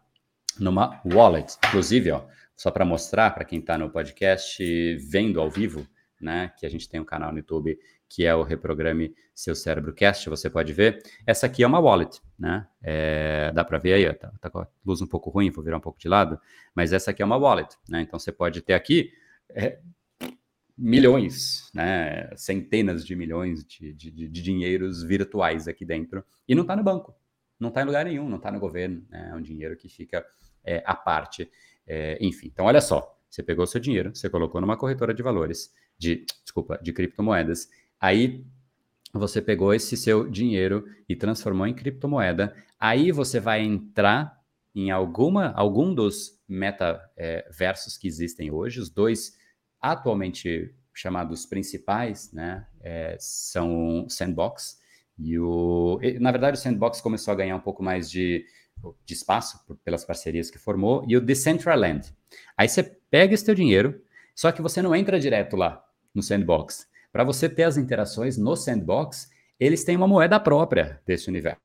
numa wallet. Inclusive, ó, só para mostrar para quem está no podcast vendo ao vivo, né, que a gente tem um canal no YouTube que é o Reprograme Seu Cérebro Cast, você pode ver. Essa aqui é uma wallet, né? É, dá para ver aí, ó, tá, tá, com a luz um pouco ruim, vou virar um pouco de lado, mas essa aqui é uma wallet, né? Então você pode ter aqui é, milhões, né? Centenas de milhões de, de, de dinheiros virtuais aqui dentro e não está no banco, não está em lugar nenhum, não está no governo, né? é um dinheiro que fica é, à parte. É, enfim, então olha só, você pegou seu dinheiro, você colocou numa corretora de valores, de, desculpa, de criptomoedas, aí você pegou esse seu dinheiro e transformou em criptomoeda, aí você vai entrar em alguma, algum dos metaversos é, que existem hoje, os dois atualmente chamados principais, né, é, são Sandbox e o... Na verdade, o Sandbox começou a ganhar um pouco mais de de espaço pelas parcerias que formou, e o Decentraland. Aí você pega esse teu dinheiro, só que você não entra direto lá no sandbox. Para você ter as interações no sandbox, eles têm uma moeda própria desse universo.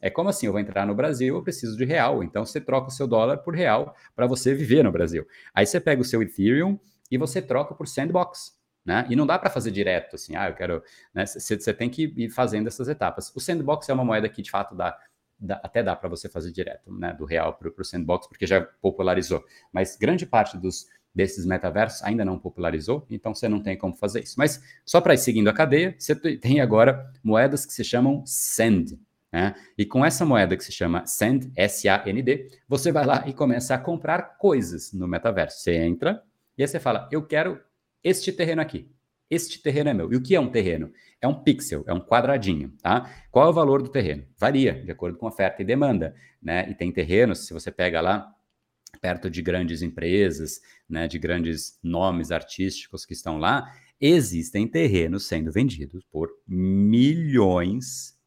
É como assim, eu vou entrar no Brasil, eu preciso de real, então você troca o seu dólar por real para você viver no Brasil. Aí você pega o seu Ethereum e você troca por sandbox. Né? E não dá para fazer direto, assim, ah, eu quero. Você né? tem que ir fazendo essas etapas. O sandbox é uma moeda que de fato dá dá, até dá para você fazer direto, né, do real para o sandbox, porque já popularizou. Mas grande parte dos desses metaversos ainda não popularizou, então você não tem como fazer isso. Mas só para ir seguindo a cadeia, você tem agora moedas que se chamam SAND. Né? E com essa moeda que se chama SAND, S-A-N-D, você vai lá e começa a comprar coisas no metaverso. Você entra e aí você fala: Eu quero este terreno aqui. Este terreno é meu. E o que é um terreno? É um pixel, é um quadradinho, tá? Qual é o valor do terreno? Varia, de acordo com oferta e demanda, né? E tem terrenos, se você pega lá perto de grandes empresas, né, de grandes nomes artísticos que estão lá, existem terrenos sendo vendidos por milhões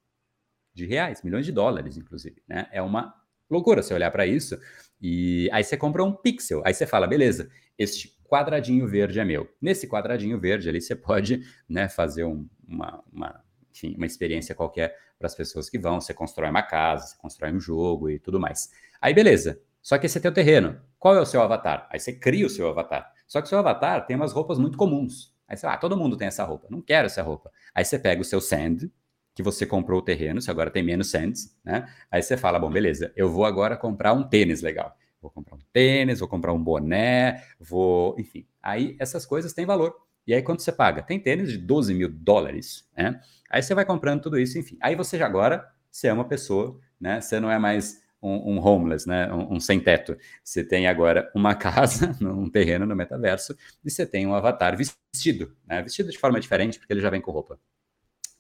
de reais, milhões de dólares, inclusive, né? É uma loucura você olhar para isso e aí você compra um pixel, aí você fala, beleza, este quadradinho verde é meu. Nesse quadradinho verde ali você pode né, fazer um, uma, uma, enfim, uma experiência qualquer para as pessoas que vão. Você constrói uma casa, você constrói um jogo e tudo mais. Aí beleza. Só que esse é teu terreno. Qual é o seu avatar? Aí você cria o seu avatar. Só que o seu avatar tem umas roupas muito comuns. Aí você, ah, todo mundo tem essa roupa. Não quero essa roupa. Aí você pega o seu sand, que você comprou o terreno, você agora tem menos sands, né? Aí você fala, bom, beleza, eu vou agora comprar um tênis legal. Vou comprar um tênis, vou comprar um boné, vou. Enfim. Aí essas coisas têm valor. E aí, quanto você paga? Tem tênis de 12 mil dólares, né? Aí você vai comprando tudo isso, enfim. Aí você já agora, você é uma pessoa, né? Você não é mais um, um homeless, né? Um, um, sem teto. Você tem agora uma casa, um terreno no metaverso, e você tem um avatar vestido, né? Vestido de forma diferente, porque ele já vem com roupa.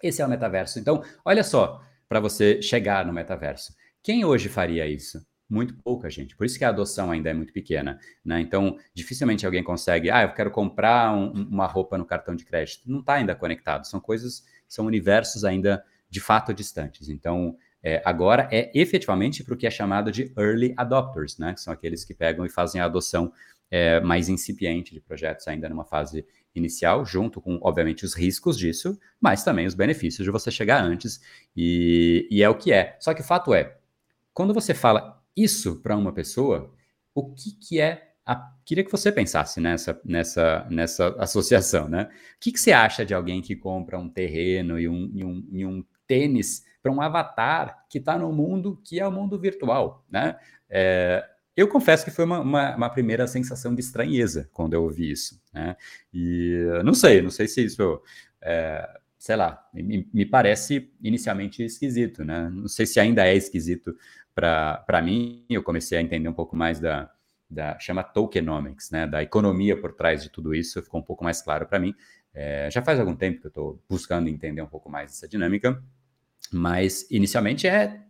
Esse é o metaverso. Então, olha só, para você chegar no metaverso. Quem hoje faria isso? Muito pouca gente. Por isso que a adoção ainda é muito pequena. Né? Então, dificilmente alguém consegue, ah, eu quero comprar um, uma roupa no cartão de crédito. Não está ainda conectado. São coisas, são universos ainda de fato distantes. Então, é, agora é efetivamente para o que é chamado de early adopters, né? Que são aqueles que pegam e fazem a adoção é, mais incipiente de projetos ainda numa fase inicial, junto com, obviamente, os riscos disso, mas também os benefícios de você chegar antes. E, e é o que é. Só que o fato é, quando você fala isso para uma pessoa, o que, que é a... Queria que você pensasse nessa, nessa, nessa associação, né? O que, que você acha de alguém que compra um terreno e um, e um, e um tênis para um avatar que está no mundo que é o mundo virtual, né? É, eu confesso que foi uma, uma, uma, primeira sensação de estranheza quando eu ouvi isso, né? E não sei, não sei se isso é, sei lá, me, me, parece inicialmente esquisito, né? Não sei se ainda é esquisito para mim. Eu comecei a entender um pouco mais da, da chama tokenomics, né? Da economia por trás de tudo isso, ficou um pouco mais claro para mim. É, já faz algum tempo que eu estou buscando entender um pouco mais essa dinâmica, mas inicialmente é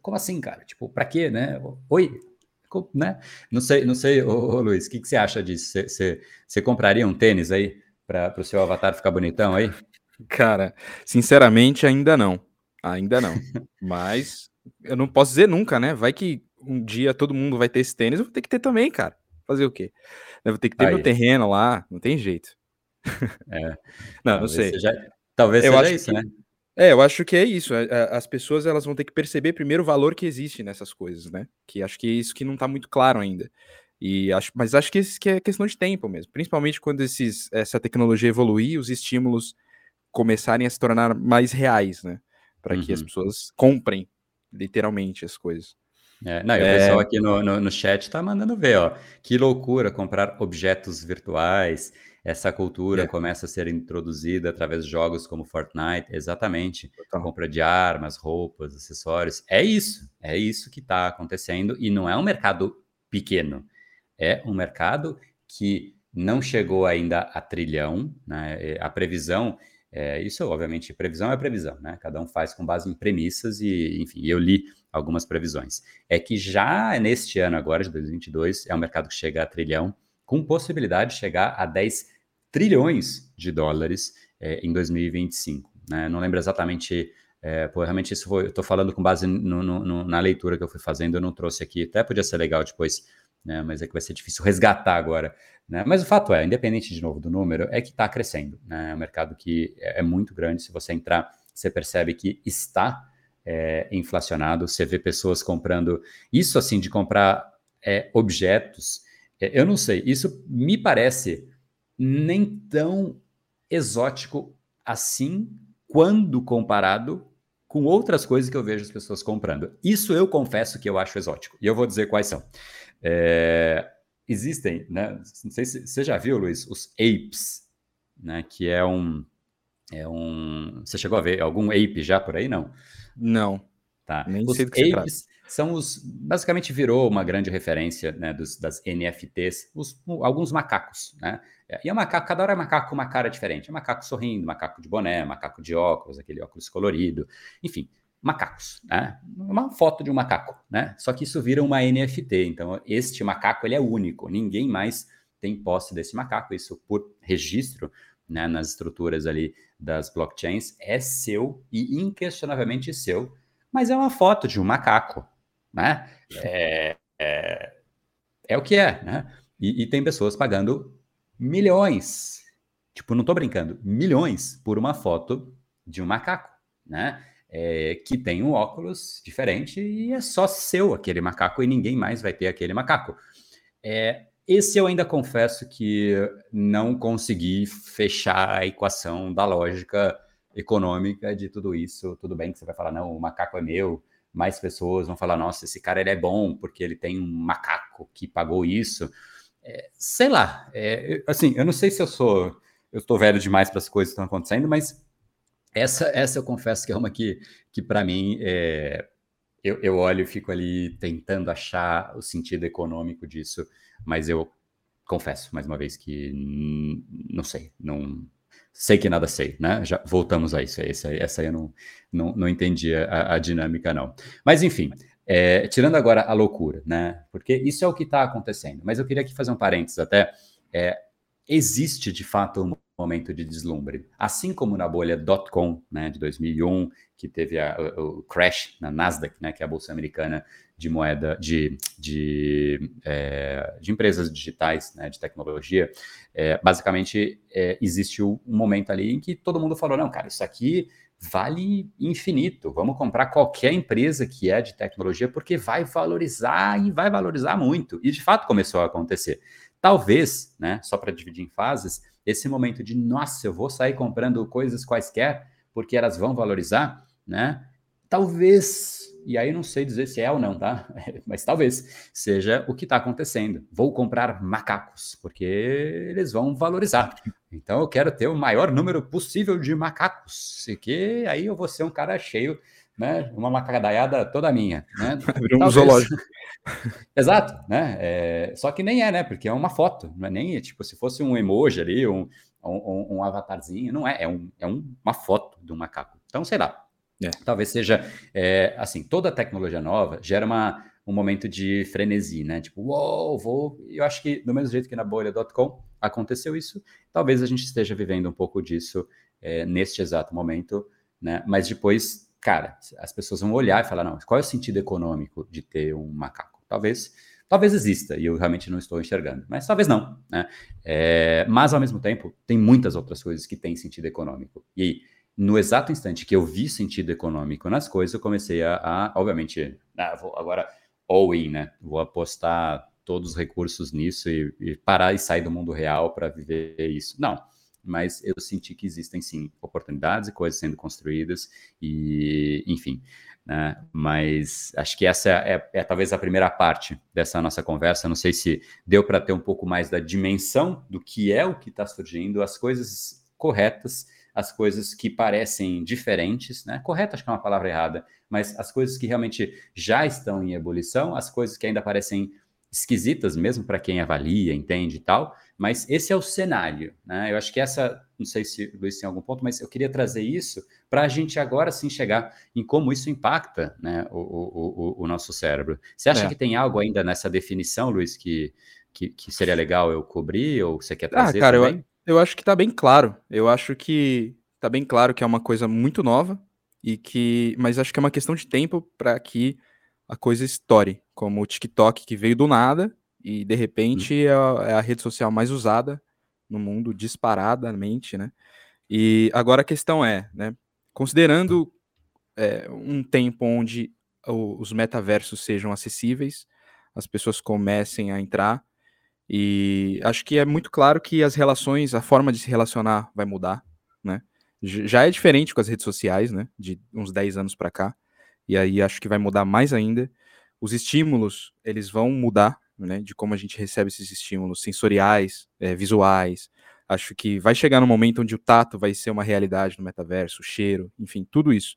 como assim, cara? Tipo, para quê, né? Oi, né? Não sei, não sei, ô, ô Luiz, o que, que, você acha disso? Você compraria um tênis aí para o seu avatar ficar bonitão aí? Cara, sinceramente, ainda não. Ainda não. Mas eu não posso dizer nunca, né? Vai que um dia todo mundo vai ter esse tênis, eu vou ter que ter também, cara. Fazer o quê? Eu vou ter que ter Aí. meu terreno lá, não tem jeito. É. não, não sei. Seja, talvez eu seja isso, que, né? É, eu acho que é isso. É, é, as pessoas elas vão ter que perceber primeiro o valor que existe nessas coisas, né? Que acho que é isso que não tá muito claro ainda. E acho, mas acho que, que é questão de tempo mesmo. Principalmente quando esses, essa tecnologia evoluir, os estímulos começarem a se tornar mais reais, né? Para uhum. que as uhum. pessoas comprem literalmente as coisas. É, não, e o é... pessoal aqui no, no, no chat tá mandando ver, ó. Que loucura comprar objetos virtuais. Essa cultura é. começa a ser introduzida através de jogos como Fortnite, exatamente. Total. Compra de armas, roupas, acessórios. É isso, é isso que está acontecendo e não é um mercado pequeno. É um mercado que não chegou ainda a trilhão, né? A previsão é, isso, obviamente, previsão é previsão, né? Cada um faz com base em premissas e, enfim, eu li algumas previsões. É que já neste ano agora, de 2022, é um mercado que chega a trilhão, com possibilidade de chegar a 10 trilhões de dólares é, em 2025. Né? Não lembro exatamente, é, pô, realmente isso foi, eu estou falando com base no, no, na leitura que eu fui fazendo, eu não trouxe aqui, até podia ser legal depois, né? mas é que vai ser difícil resgatar agora né? Mas o fato é, independente de novo do número, é que está crescendo. Né? É um mercado que é, é muito grande. Se você entrar, você percebe que está é, inflacionado. Você vê pessoas comprando. Isso assim de comprar é, objetos. É, eu não sei. Isso me parece nem tão exótico assim quando comparado com outras coisas que eu vejo as pessoas comprando. Isso eu confesso que eu acho exótico. E eu vou dizer quais são. É, existem, né? Não sei se você já viu, Luiz, os apes, né? Que é um, é um. Você chegou a ver algum ape já por aí? Não. Não. Tá. Nem os sei do que apes são os. Basicamente virou uma grande referência né, dos, das NFTs, os, alguns macacos, né? E é macaco, cada hora é macaco com uma cara diferente. É macaco sorrindo, macaco de boné, macaco de óculos, aquele óculos colorido, enfim macacos, né? Uma foto de um macaco, né? Só que isso vira uma NFT. Então, este macaco ele é único. Ninguém mais tem posse desse macaco. Isso por registro, né? Nas estruturas ali das blockchains é seu e inquestionavelmente seu. Mas é uma foto de um macaco, né? É, é, é o que é, né? E, e tem pessoas pagando milhões, tipo, não tô brincando, milhões por uma foto de um macaco, né? É, que tem um óculos diferente e é só seu aquele macaco e ninguém mais vai ter aquele macaco. É, esse eu ainda confesso que não consegui fechar a equação da lógica econômica de tudo isso. Tudo bem que você vai falar, não, o macaco é meu, mais pessoas vão falar, nossa, esse cara ele é bom porque ele tem um macaco que pagou isso. É, sei lá, é, assim, eu não sei se eu sou, eu estou velho demais para as coisas que estão acontecendo, mas essa, essa eu confesso que é uma que, que para mim, é, eu, eu olho e fico ali tentando achar o sentido econômico disso, mas eu confesso, mais uma vez, que não sei, não sei que nada sei, né? Já voltamos a isso, essa, essa aí eu não, não, não entendi a, a dinâmica, não. Mas, enfim, é, tirando agora a loucura, né? Porque isso é o que está acontecendo, mas eu queria aqui fazer um parênteses até, é, existe de fato um momento de deslumbre. Assim como na bolha dot-com né, de 2001, que teve a, o, o, crash na Nasdaq, né, que é a bolsa americana de moeda de, de, é, de empresas digitais, né, de tecnologia, é, basicamente é, um momento ali em que todo mundo falou, não, cara, isso aqui vale infinito, vamos comprar qualquer empresa que é de tecnologia porque vai valorizar e vai valorizar muito. E de fato começou a acontecer. Talvez, né, só para dividir em fases, esse momento de, nossa, eu vou sair comprando coisas quaisquer porque elas vão valorizar, né? Talvez, e aí não sei dizer se é ou não, tá? Mas talvez seja o que está acontecendo. Vou comprar macacos, porque eles vão valorizar. Então eu quero ter o maior número possível de macacos, que aí eu vou ser um cara cheio, né? Uma macadaiada toda minha, né? um zoológico. Exato, né? É... Só que nem é, né? Porque é uma foto, não é nem tipo se fosse um emoji ali, um, um, um avatarzinho, não é, é, um, é uma foto de um macaco. Então, sei lá. É. Talvez seja é, assim, toda tecnologia nova gera uma, um momento de frenesi, né? Tipo, uou, vou. Eu acho que do mesmo jeito que na bolha.com aconteceu isso, talvez a gente esteja vivendo um pouco disso é, neste exato momento, né? Mas depois, cara, as pessoas vão olhar e falar, não, qual é o sentido econômico de ter um macaco? Talvez, talvez exista e eu realmente não estou enxergando, mas talvez não, né? É, mas ao mesmo tempo, tem muitas outras coisas que têm sentido econômico. E no exato instante que eu vi sentido econômico nas coisas, eu comecei a, a obviamente, ah, vou agora all-in, né? Vou apostar todos os recursos nisso e, e parar e sair do mundo real para viver isso. Não, mas eu senti que existem sim oportunidades e coisas sendo construídas e, enfim. Né? Mas acho que essa é, é, talvez a primeira parte dessa nossa conversa. Não sei se deu para ter um pouco mais da dimensão do que é o que está surgindo, as coisas corretas, as coisas que parecem diferentes, né? Correto, acho que é uma palavra errada, mas as coisas que realmente já estão em ebulição, as coisas que ainda parecem esquisitas mesmo para quem avalia, entende e tal, mas esse é o cenário, né? Eu acho que essa, não sei se Luiz tem algum ponto, mas eu queria trazer isso para a gente agora sim chegar em como isso impacta né, o, o, o, o nosso cérebro. Você acha é. que tem algo ainda nessa definição, Luiz, que, que, que, seria legal eu cobrir ou você quer ah, trazer? Ah, cara, também? eu, eu acho que está bem claro. Eu acho que está bem claro que é uma coisa muito nova e que, mas acho que é uma questão de tempo para que a coisa estoure, como o TikTok que veio do nada e de repente é, a, é a rede social mais usada no mundo disparadamente, né? E agora a questão é, né? Considerando é, um tempo onde os metaversos sejam acessíveis, as pessoas comecem a entrar, e acho que é muito claro que as relações, a forma de se relacionar vai mudar, né? Já é diferente com as redes sociais, né? De uns 10 anos para cá e aí acho que vai mudar mais ainda. Os estímulos, eles vão mudar, né, de como a gente recebe esses estímulos sensoriais, é, visuais. Acho que vai chegar no momento onde o tato vai ser uma realidade no metaverso, o cheiro, enfim, tudo isso.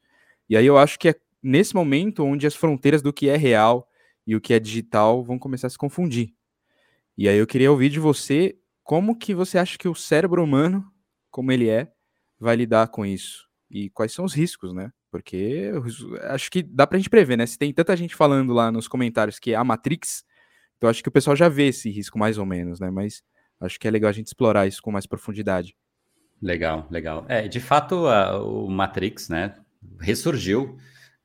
E aí eu acho que é nesse momento onde as fronteiras do que é real e o que é digital vão começar a se confundir. E aí eu queria ouvir de você como que você acha que o cérebro humano, como ele é, vai lidar com isso e quais são os riscos, né? Porque acho que dá pra gente prever, né? Se tem tanta gente falando lá nos comentários que é a Matrix, então acho que o pessoal já vê esse risco mais ou menos, né? Mas acho que é legal a gente explorar isso com mais profundidade. Legal, legal. É, de fato, a, o Matrix, né, ressurgiu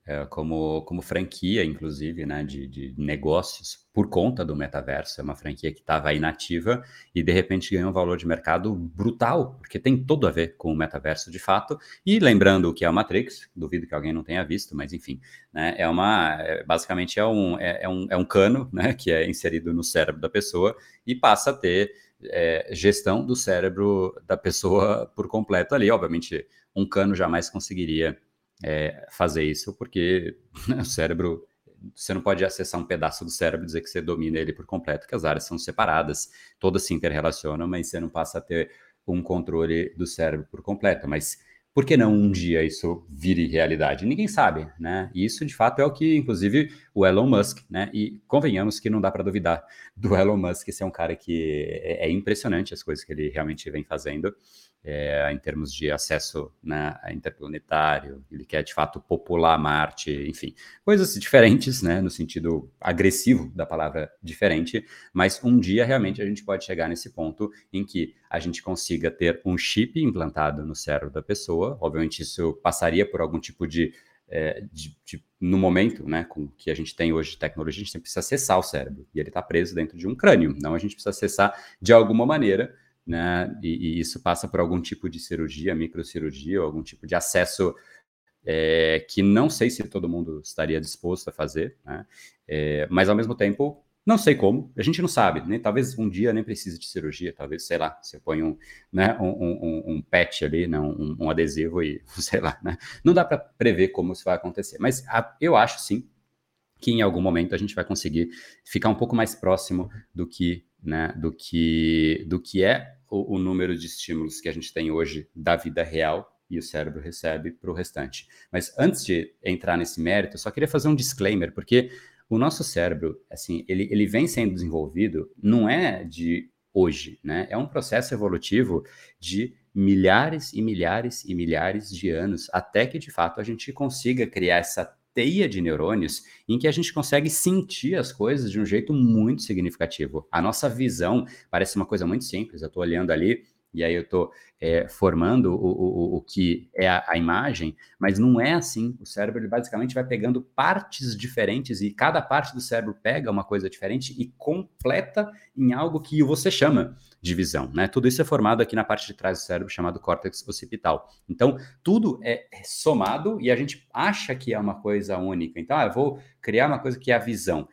é, como, como franquia, inclusive, né, de, de negócios por conta do metaverso. É uma franquia que estava inativa e, de repente, ganhou um valor de mercado brutal, porque tem tudo a ver com o metaverso, de fato. E lembrando o que é o Matrix, duvido que alguém não tenha visto, mas, enfim, né, é uma, é, basicamente é um, é, é, um, é um cano né, que é inserido no cérebro da pessoa e passa a ter é, gestão do cérebro da pessoa por completo ali. Obviamente, um cano jamais conseguiria é, fazer isso, porque o cérebro, você não pode acessar um pedaço do cérebro e dizer que você domina ele por completo, que as áreas são separadas, todas se interrelacionam, mas você não passa a ter um controle do cérebro por completo. Mas por que não um dia isso vire realidade? Ninguém sabe, né? E isso de fato é o que, inclusive, o Elon Musk, né? E convenhamos que não dá para duvidar do Elon Musk, esse é um cara que é, é impressionante as coisas que ele realmente vem fazendo é, em termos de acesso né, interplanetário, ele quer de fato popular Marte, enfim, coisas diferentes, né, no sentido agressivo da palavra diferente, mas um dia realmente a gente pode chegar nesse ponto em que a gente consiga ter um chip implantado no cérebro da pessoa, obviamente isso passaria por algum tipo de é, de, de, no momento, né, com que a gente tem hoje de tecnologia, a gente precisa acessar o cérebro e ele está preso dentro de um crânio. Não, a gente precisa acessar de alguma maneira né? E, e, isso passa por algum tipo de cirurgia, microcirurgia, ou algum tipo de acesso é, que não sei se todo mundo estaria disposto a fazer, né? É, mas ao mesmo tempo não sei como, a gente não sabe, né? Talvez um dia nem precise de cirurgia, talvez, sei lá, você põe um, né, um, um, um patch ali, né, um, um, adesivo e, sei lá, né? Não dá para prever como isso vai acontecer, mas a, eu acho sim que em algum momento a gente vai conseguir ficar um pouco mais próximo do que, né, do que, do que é o, o número de estímulos que a gente tem hoje da vida real e o cérebro recebe para o restante. Mas antes de entrar nesse mérito, eu só queria fazer um disclaimer, porque o nosso cérebro, assim, ele, ele vem sendo desenvolvido, não é de hoje, né? É um processo evolutivo de milhares e milhares e milhares de anos, até que de fato a gente consiga criar essa teia de neurônios em que a gente consegue sentir as coisas de um jeito muito significativo. A nossa visão parece uma coisa muito simples. Eu estou olhando ali e aí eu estou é, formando o, o, o que é a, a, imagem, mas não é assim. O cérebro ele basicamente vai pegando partes diferentes e cada parte do cérebro pega uma coisa diferente e completa em algo que você chama de visão. Né? Tudo isso é formado aqui na parte de trás do cérebro, chamado córtex occipital. Então, tudo é somado e a gente acha que é uma coisa única. Então, ah, eu vou criar uma coisa que é a visão.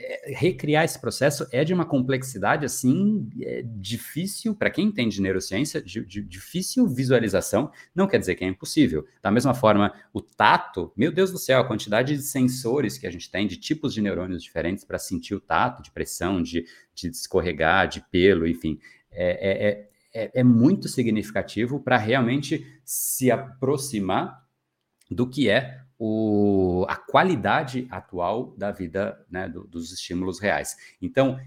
É, recriar esse processo é de uma complexidade assim é difícil para quem entende de neurociência, de, de, difícil visualização. Não quer dizer que é impossível. Da mesma forma, o tato, meu Deus do céu, a quantidade de sensores que a gente tem, de tipos de neurônios diferentes para sentir o tato, de pressão, de, de escorregar, de pelo, enfim, é, é, é, é muito significativo para realmente se aproximar do que é o, a qualidade atual da vida, né, do, dos estímulos reais. Então,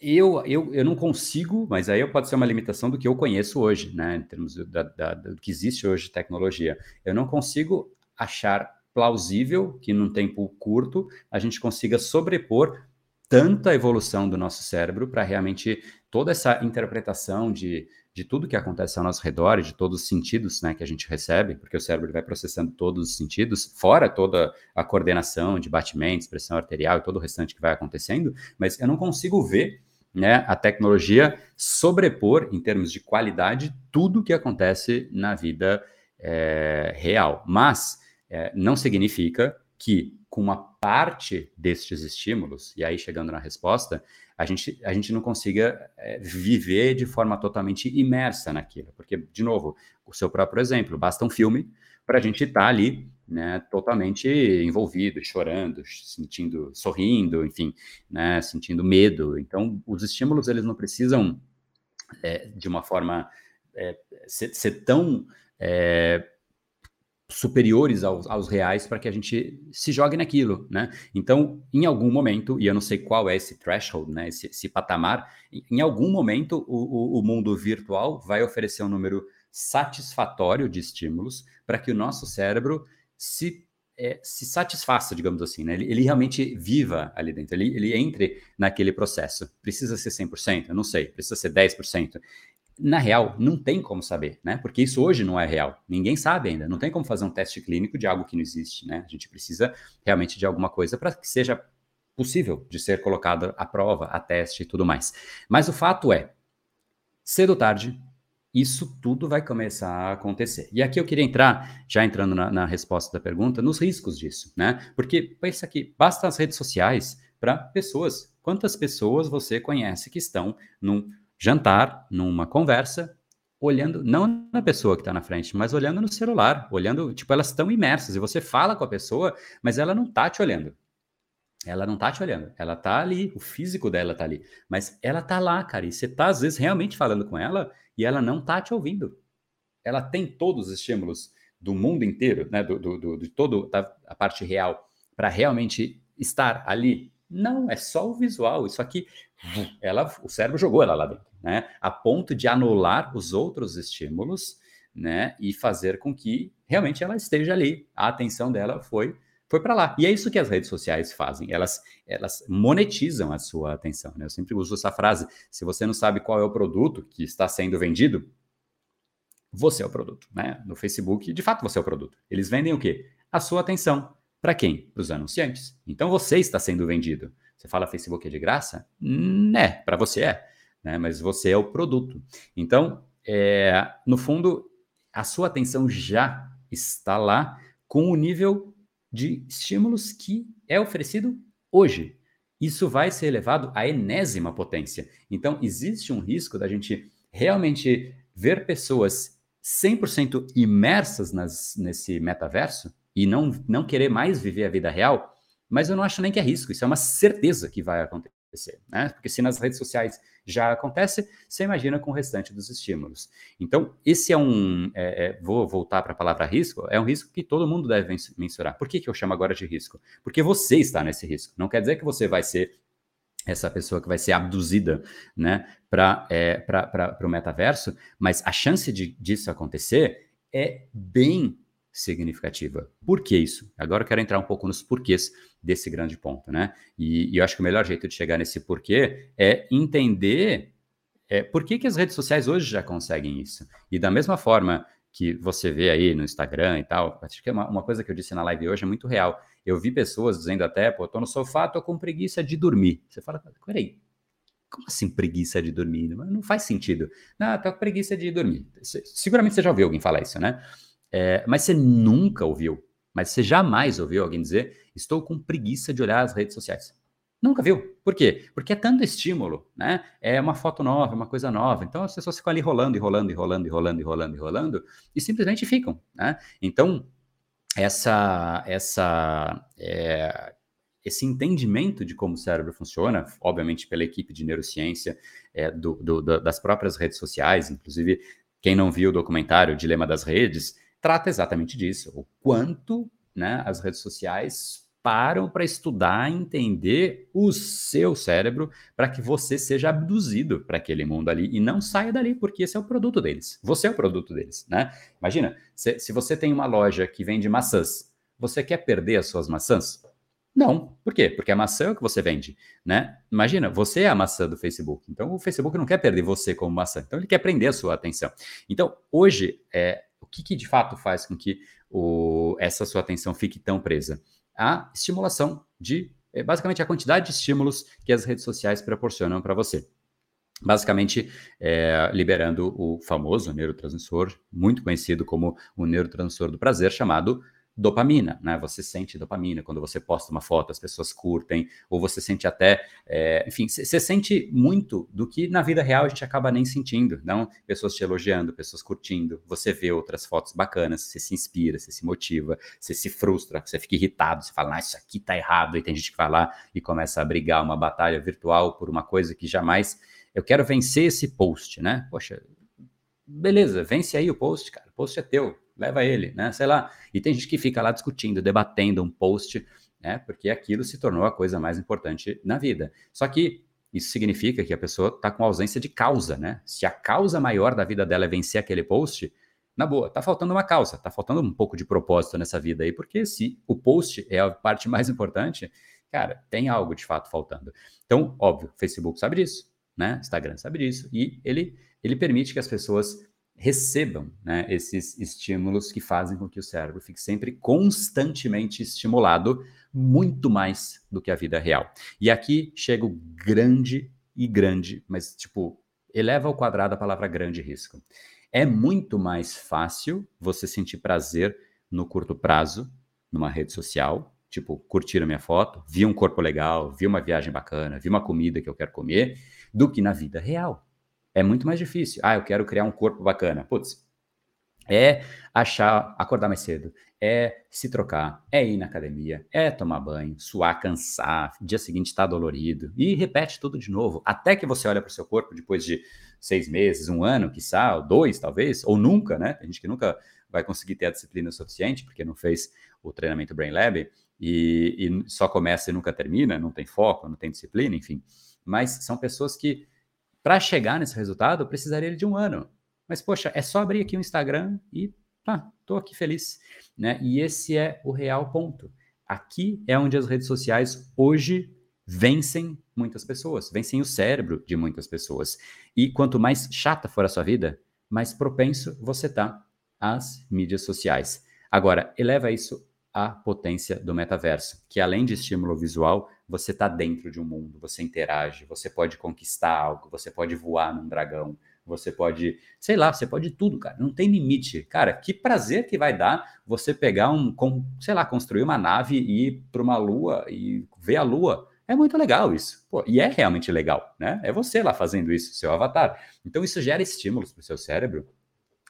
eu, eu, eu não consigo, mas aí pode ser uma limitação do que eu conheço hoje, né, em termos da, da, do que existe hoje de tecnologia. Eu não consigo achar plausível que num tempo curto a gente consiga sobrepor tanta evolução do nosso cérebro para realmente toda essa interpretação de de tudo que acontece ao nosso redor, de todos os sentidos né, que a gente recebe, porque o cérebro vai processando todos os sentidos, fora toda a coordenação de batimentos, pressão arterial e todo o restante que vai acontecendo, mas eu não consigo ver né, a tecnologia sobrepor, em termos de qualidade, tudo que acontece na vida é, real. Mas é, não significa que, com uma parte destes estímulos, e aí chegando na resposta, a gente, a gente não consiga é, viver de forma totalmente imersa naquilo. Porque, de novo, o seu próprio exemplo, basta um filme para a gente estar tá ali né, totalmente envolvido, chorando, sentindo, sorrindo, enfim, né, sentindo medo. Então, os estímulos, eles não precisam, é, de uma forma, é, ser, ser, tão é, superiores aos, aos reais para que a gente se jogue naquilo, né? Então, em algum momento, e eu não sei qual é esse threshold, né? Esse, esse patamar, em, algum momento o, o, o mundo virtual vai oferecer um número satisfatório de estímulos para que o nosso cérebro se é, se satisfaça, digamos assim, né? Ele, ele, realmente viva ali dentro, ele, ele entre naquele processo. Precisa ser 100%? Eu não sei. Precisa ser 10%? Na real, não tem como saber, né? Porque isso hoje não é real. Ninguém sabe ainda. Não tem como fazer um teste clínico de algo que não existe, né? A gente precisa realmente de alguma coisa para que seja possível de ser colocada à prova, a teste e tudo mais. Mas o fato é, cedo ou tarde, isso tudo vai começar a acontecer. E aqui eu queria entrar, já entrando na, na resposta da pergunta, nos riscos disso, né? Porque pensa aqui, basta as redes sociais para pessoas. Quantas pessoas você conhece que estão num jantar, numa conversa, olhando, não na pessoa que está na frente, mas olhando no celular, olhando, tipo, elas estão imersas, e você fala com a pessoa, mas ela não está te olhando. Ela não está te olhando, ela está ali, o físico dela está ali, mas ela está lá, cara, e você está às vezes realmente falando com ela e ela não está te ouvindo. Ela tem todos os estímulos do mundo inteiro, né, do, do, do de toda a parte real, para realmente estar ali. Não, é só o visual. Isso aqui ela, o cérebro jogou ela lá dentro, né? A ponto de anular os outros estímulos, né? E fazer com que realmente ela esteja ali. A atenção dela foi foi para lá. E é isso que as redes sociais fazem. Elas, elas monetizam a sua atenção. Né? Eu sempre uso essa frase: se você não sabe qual é o produto que está sendo vendido, você é o produto. Né? No Facebook, de fato, você é o produto. Eles vendem o quê? A sua atenção. Para quem? Para os anunciantes. Então você está sendo vendido. Você fala Facebook é de graça? Né, para você é, né? Mas você é o produto. Então, é, no fundo, a sua atenção já está lá com o nível de estímulos que é oferecido hoje. Isso vai ser elevado à enésima potência. Então, existe um risco da gente realmente ver pessoas 100% imersas nas, nesse metaverso e não, não querer mais viver a vida real mas eu não acho nem que é risco, isso é uma certeza que vai acontecer, né? Porque se nas redes sociais já acontece, você imagina com o restante dos estímulos. Então, esse é um. É, é, vou voltar para a palavra risco, é um risco que todo mundo deve mensurar. Por que, que eu chamo agora de risco? Porque você está nesse risco. Não quer dizer que você vai ser essa pessoa que vai ser abduzida né, para é, o metaverso, mas a chance de, disso acontecer é bem significativa. Por que isso? Agora eu quero entrar um pouco nos porquês desse grande ponto, né? E, e eu acho que o melhor jeito de chegar nesse porquê é entender é, por que, que as redes sociais hoje já conseguem isso. E da mesma forma que você vê aí no Instagram e tal, acho que é uma, uma coisa que eu disse na live hoje é muito real. Eu vi pessoas dizendo até, pô, tô no sofá, tô com preguiça de dormir. Você fala, peraí, como assim preguiça de dormir? Não faz sentido. Não, tô com preguiça de dormir. Seguramente você já ouviu alguém falar isso, né? É, mas você nunca ouviu, mas você jamais ouviu alguém dizer: estou com preguiça de olhar as redes sociais. Nunca viu. Por quê? Porque é tanto estímulo, né? É uma foto nova, uma coisa nova. Então as pessoas ficam ali rolando e rolando e rolando e rolando e rolando e rolando e simplesmente ficam, né? Então essa essa é, esse entendimento de como o cérebro funciona, obviamente pela equipe de neurociência é, do, do, das próprias redes sociais, inclusive quem não viu o documentário Dilema das Redes, trata exatamente disso, o quanto né, as redes sociais param para estudar, entender o seu cérebro para que você seja abduzido para aquele mundo ali e não saia dali, porque esse é o produto deles. Você é o produto deles, né? Imagina, se, se você tem uma loja que vende maçãs, você quer perder as suas maçãs? Não. Por quê? Porque a maçã é o que você vende, né? Imagina, você é a maçã do Facebook. Então, o Facebook não quer perder você como maçã. Então, ele quer prender a sua atenção. Então, hoje, é, o que, que de fato faz com que o, essa sua atenção fique tão presa? A estimulação de, é, basicamente, a quantidade de estímulos que as redes sociais proporcionam para você. Basicamente, é, liberando o famoso neurotransmissor, muito conhecido como o neurotransmissor do prazer, chamado dopamina, né? Você sente dopamina quando você posta uma foto, as pessoas curtem, ou você sente até, é, enfim, você sente muito do que na vida real a gente acaba nem sentindo, não? Pessoas te elogiando, pessoas curtindo, você vê outras fotos bacanas, você se inspira, você se motiva, você se frustra, você fica irritado, você fala, ah, isso aqui tá errado, e tem gente que vai lá e começa a brigar uma batalha virtual por uma coisa que jamais. Eu quero vencer esse post, né? Poxa, beleza, vence aí o post, cara, o post é teu, leva ele, né? Sei lá. E tem gente que fica lá discutindo, debatendo um post, né? Porque aquilo se tornou a coisa mais importante na vida. Só que isso significa que a pessoa está com ausência de causa, né? Se a causa maior da vida dela é vencer aquele post, na boa, tá faltando uma causa, tá faltando um pouco de propósito nessa vida aí, porque se o post é a parte mais importante, cara, tem algo de fato faltando. Então, óbvio, Facebook sabe disso, né? Instagram sabe disso, e ele, ele permite que as pessoas recebam né, esses estímulos que fazem com que o cérebro fique sempre constantemente estimulado, muito mais do que a vida real. E aqui chega o grande e grande, mas tipo, eleva ao quadrado a palavra grande risco. É muito mais fácil você sentir prazer no curto prazo, numa rede social, tipo, curtir a minha foto, vi um corpo legal, vi uma viagem bacana, vi uma comida que eu quero comer, do que na vida real é muito mais difícil. Ah, eu quero criar um corpo bacana. Putz, é achar, acordar mais cedo, é se trocar, é ir na academia, é tomar banho, suar, cansar, dia seguinte estar tá dolorido e repete tudo de novo, até que você olha para o seu corpo depois de seis meses, um ano, quiçá, ou dois talvez, ou nunca, né? Tem gente que nunca vai conseguir ter a disciplina suficiente porque não fez o treinamento Brain Lab e, e só começa e nunca termina, não tem foco, não tem disciplina, enfim. Mas são pessoas que para chegar nesse resultado, eu precisaria de um ano. Mas, poxa, é só abrir aqui o Instagram e tá, tô aqui feliz. Né? E esse é o real ponto. Aqui é onde as redes sociais hoje vencem muitas pessoas, vencem o cérebro de muitas pessoas. E quanto mais chata for a sua vida, mais propenso você tá às mídias sociais. Agora, eleva isso à potência do metaverso, que além de estímulo visual, você está dentro de um mundo, você interage, você pode conquistar algo, você pode voar num dragão, você pode, sei lá, você pode tudo, cara. Não tem limite. Cara, que prazer que vai dar você pegar um, sei lá, construir uma nave e ir para uma lua e ver a lua. É muito legal isso. Pô, e é realmente legal, né? É você lá fazendo isso, seu avatar. Então isso gera estímulos para o seu cérebro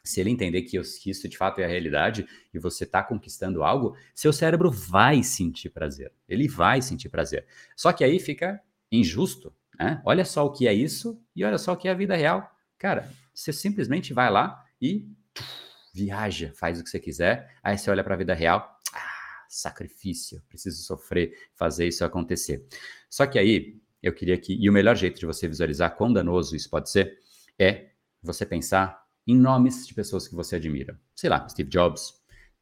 se ele entender que isso de fato é a realidade e você está conquistando algo, seu cérebro vai sentir prazer. Ele vai sentir prazer. Só que aí fica injusto Né? Olha só o que é isso e olha só o que é a vida real. Cara, você simplesmente vai lá e viaja, faz o que você quiser, aí você olha para a vida real, ah, sacrifício, preciso sofrer, fazer isso acontecer. Só que aí, eu queria que, e o melhor jeito de você visualizar quão danoso isso pode ser, é você pensar em nomes de pessoas que você admira. Sei lá, Steve Jobs,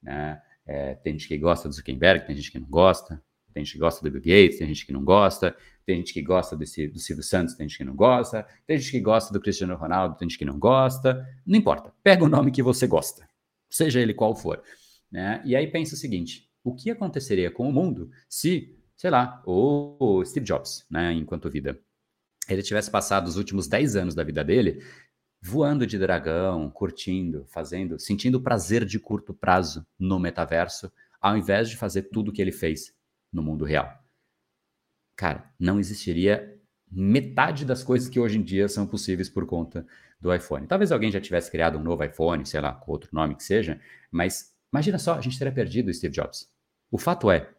né? É, tem gente que gosta do Zuckerberg, tem gente que não gosta, tem gente que gosta do Bill Gates, tem gente que não gosta, tem gente que gosta do, do Silvio Santos, tem gente que não gosta, tem gente que gosta do Cristiano Ronaldo, tem gente que não gosta, não importa. Pega o nome que você gosta, seja ele qual for. Né? E aí pensa o seguinte: o que aconteceria com o mundo se, sei lá, o Steve Jobs, né, enquanto vida, ele tivesse passado os últimos 10 anos da vida dele voando de dragão, curtindo, fazendo, sentindo prazer de curto prazo no metaverso, ao invés de fazer tudo o que ele fez no mundo real. Cara, não existiria metade das coisas que hoje em dia são possíveis por conta do iPhone. Talvez alguém já tivesse criado um novo iPhone, sei lá, com outro nome que seja, mas imagina só, a gente teria perdido o Steve Jobs. O fato é,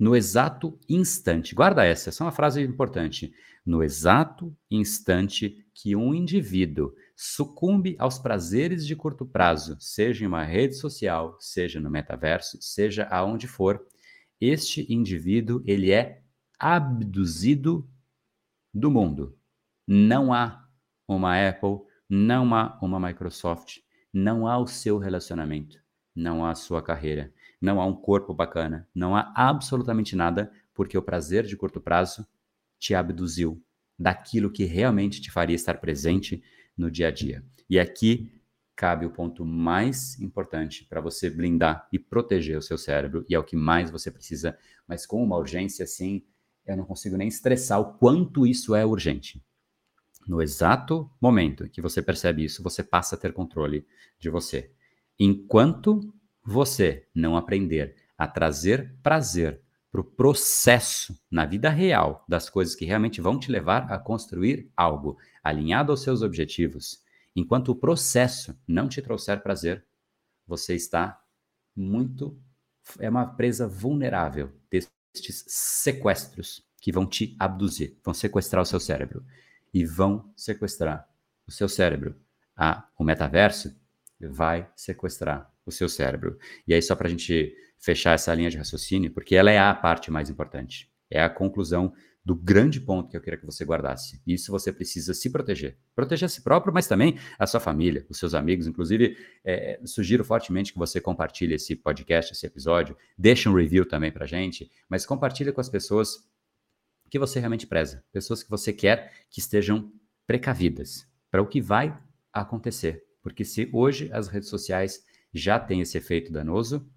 no exato instante, guarda essa, essa é uma frase importante, no exato instante que um indivíduo sucumbe aos prazeres de curto prazo, seja em uma rede social, seja no metaverso, seja aonde for, este indivíduo ele é abduzido do mundo. Não há uma Apple, não há uma Microsoft, não há o seu relacionamento, não há a sua carreira, não há um corpo bacana, não há absolutamente nada, porque o prazer de curto prazo te abduziu daquilo que realmente te faria estar presente no dia a dia. E aqui cabe o ponto mais importante para você blindar e proteger o seu cérebro, e é o que mais você precisa, mas com uma urgência assim, eu não consigo nem estressar o quanto isso é urgente. No exato momento que você percebe isso, você passa a ter controle de você. Enquanto você não aprender a trazer prazer para o processo na vida real das coisas que realmente vão te levar a construir algo alinhado aos seus objetivos, enquanto o processo não te trouxer prazer, você está muito. É uma presa vulnerável destes sequestros que vão te abduzir, vão sequestrar o seu cérebro e vão sequestrar o seu cérebro. Ah, o metaverso vai sequestrar o seu cérebro. E aí, só para a gente fechar essa linha de raciocínio, porque ela é a parte mais importante. É a conclusão do grande ponto que eu queria que você guardasse. Isso você precisa se proteger. Proteger a si próprio, mas também a sua família, os seus amigos. Inclusive, é, sugiro fortemente que você compartilhe esse podcast, esse episódio. Deixe um review também para gente, mas compartilhe com as pessoas que você realmente preza. Pessoas que você quer que estejam precavidas para o que vai acontecer. Porque se hoje as redes sociais já têm esse efeito danoso,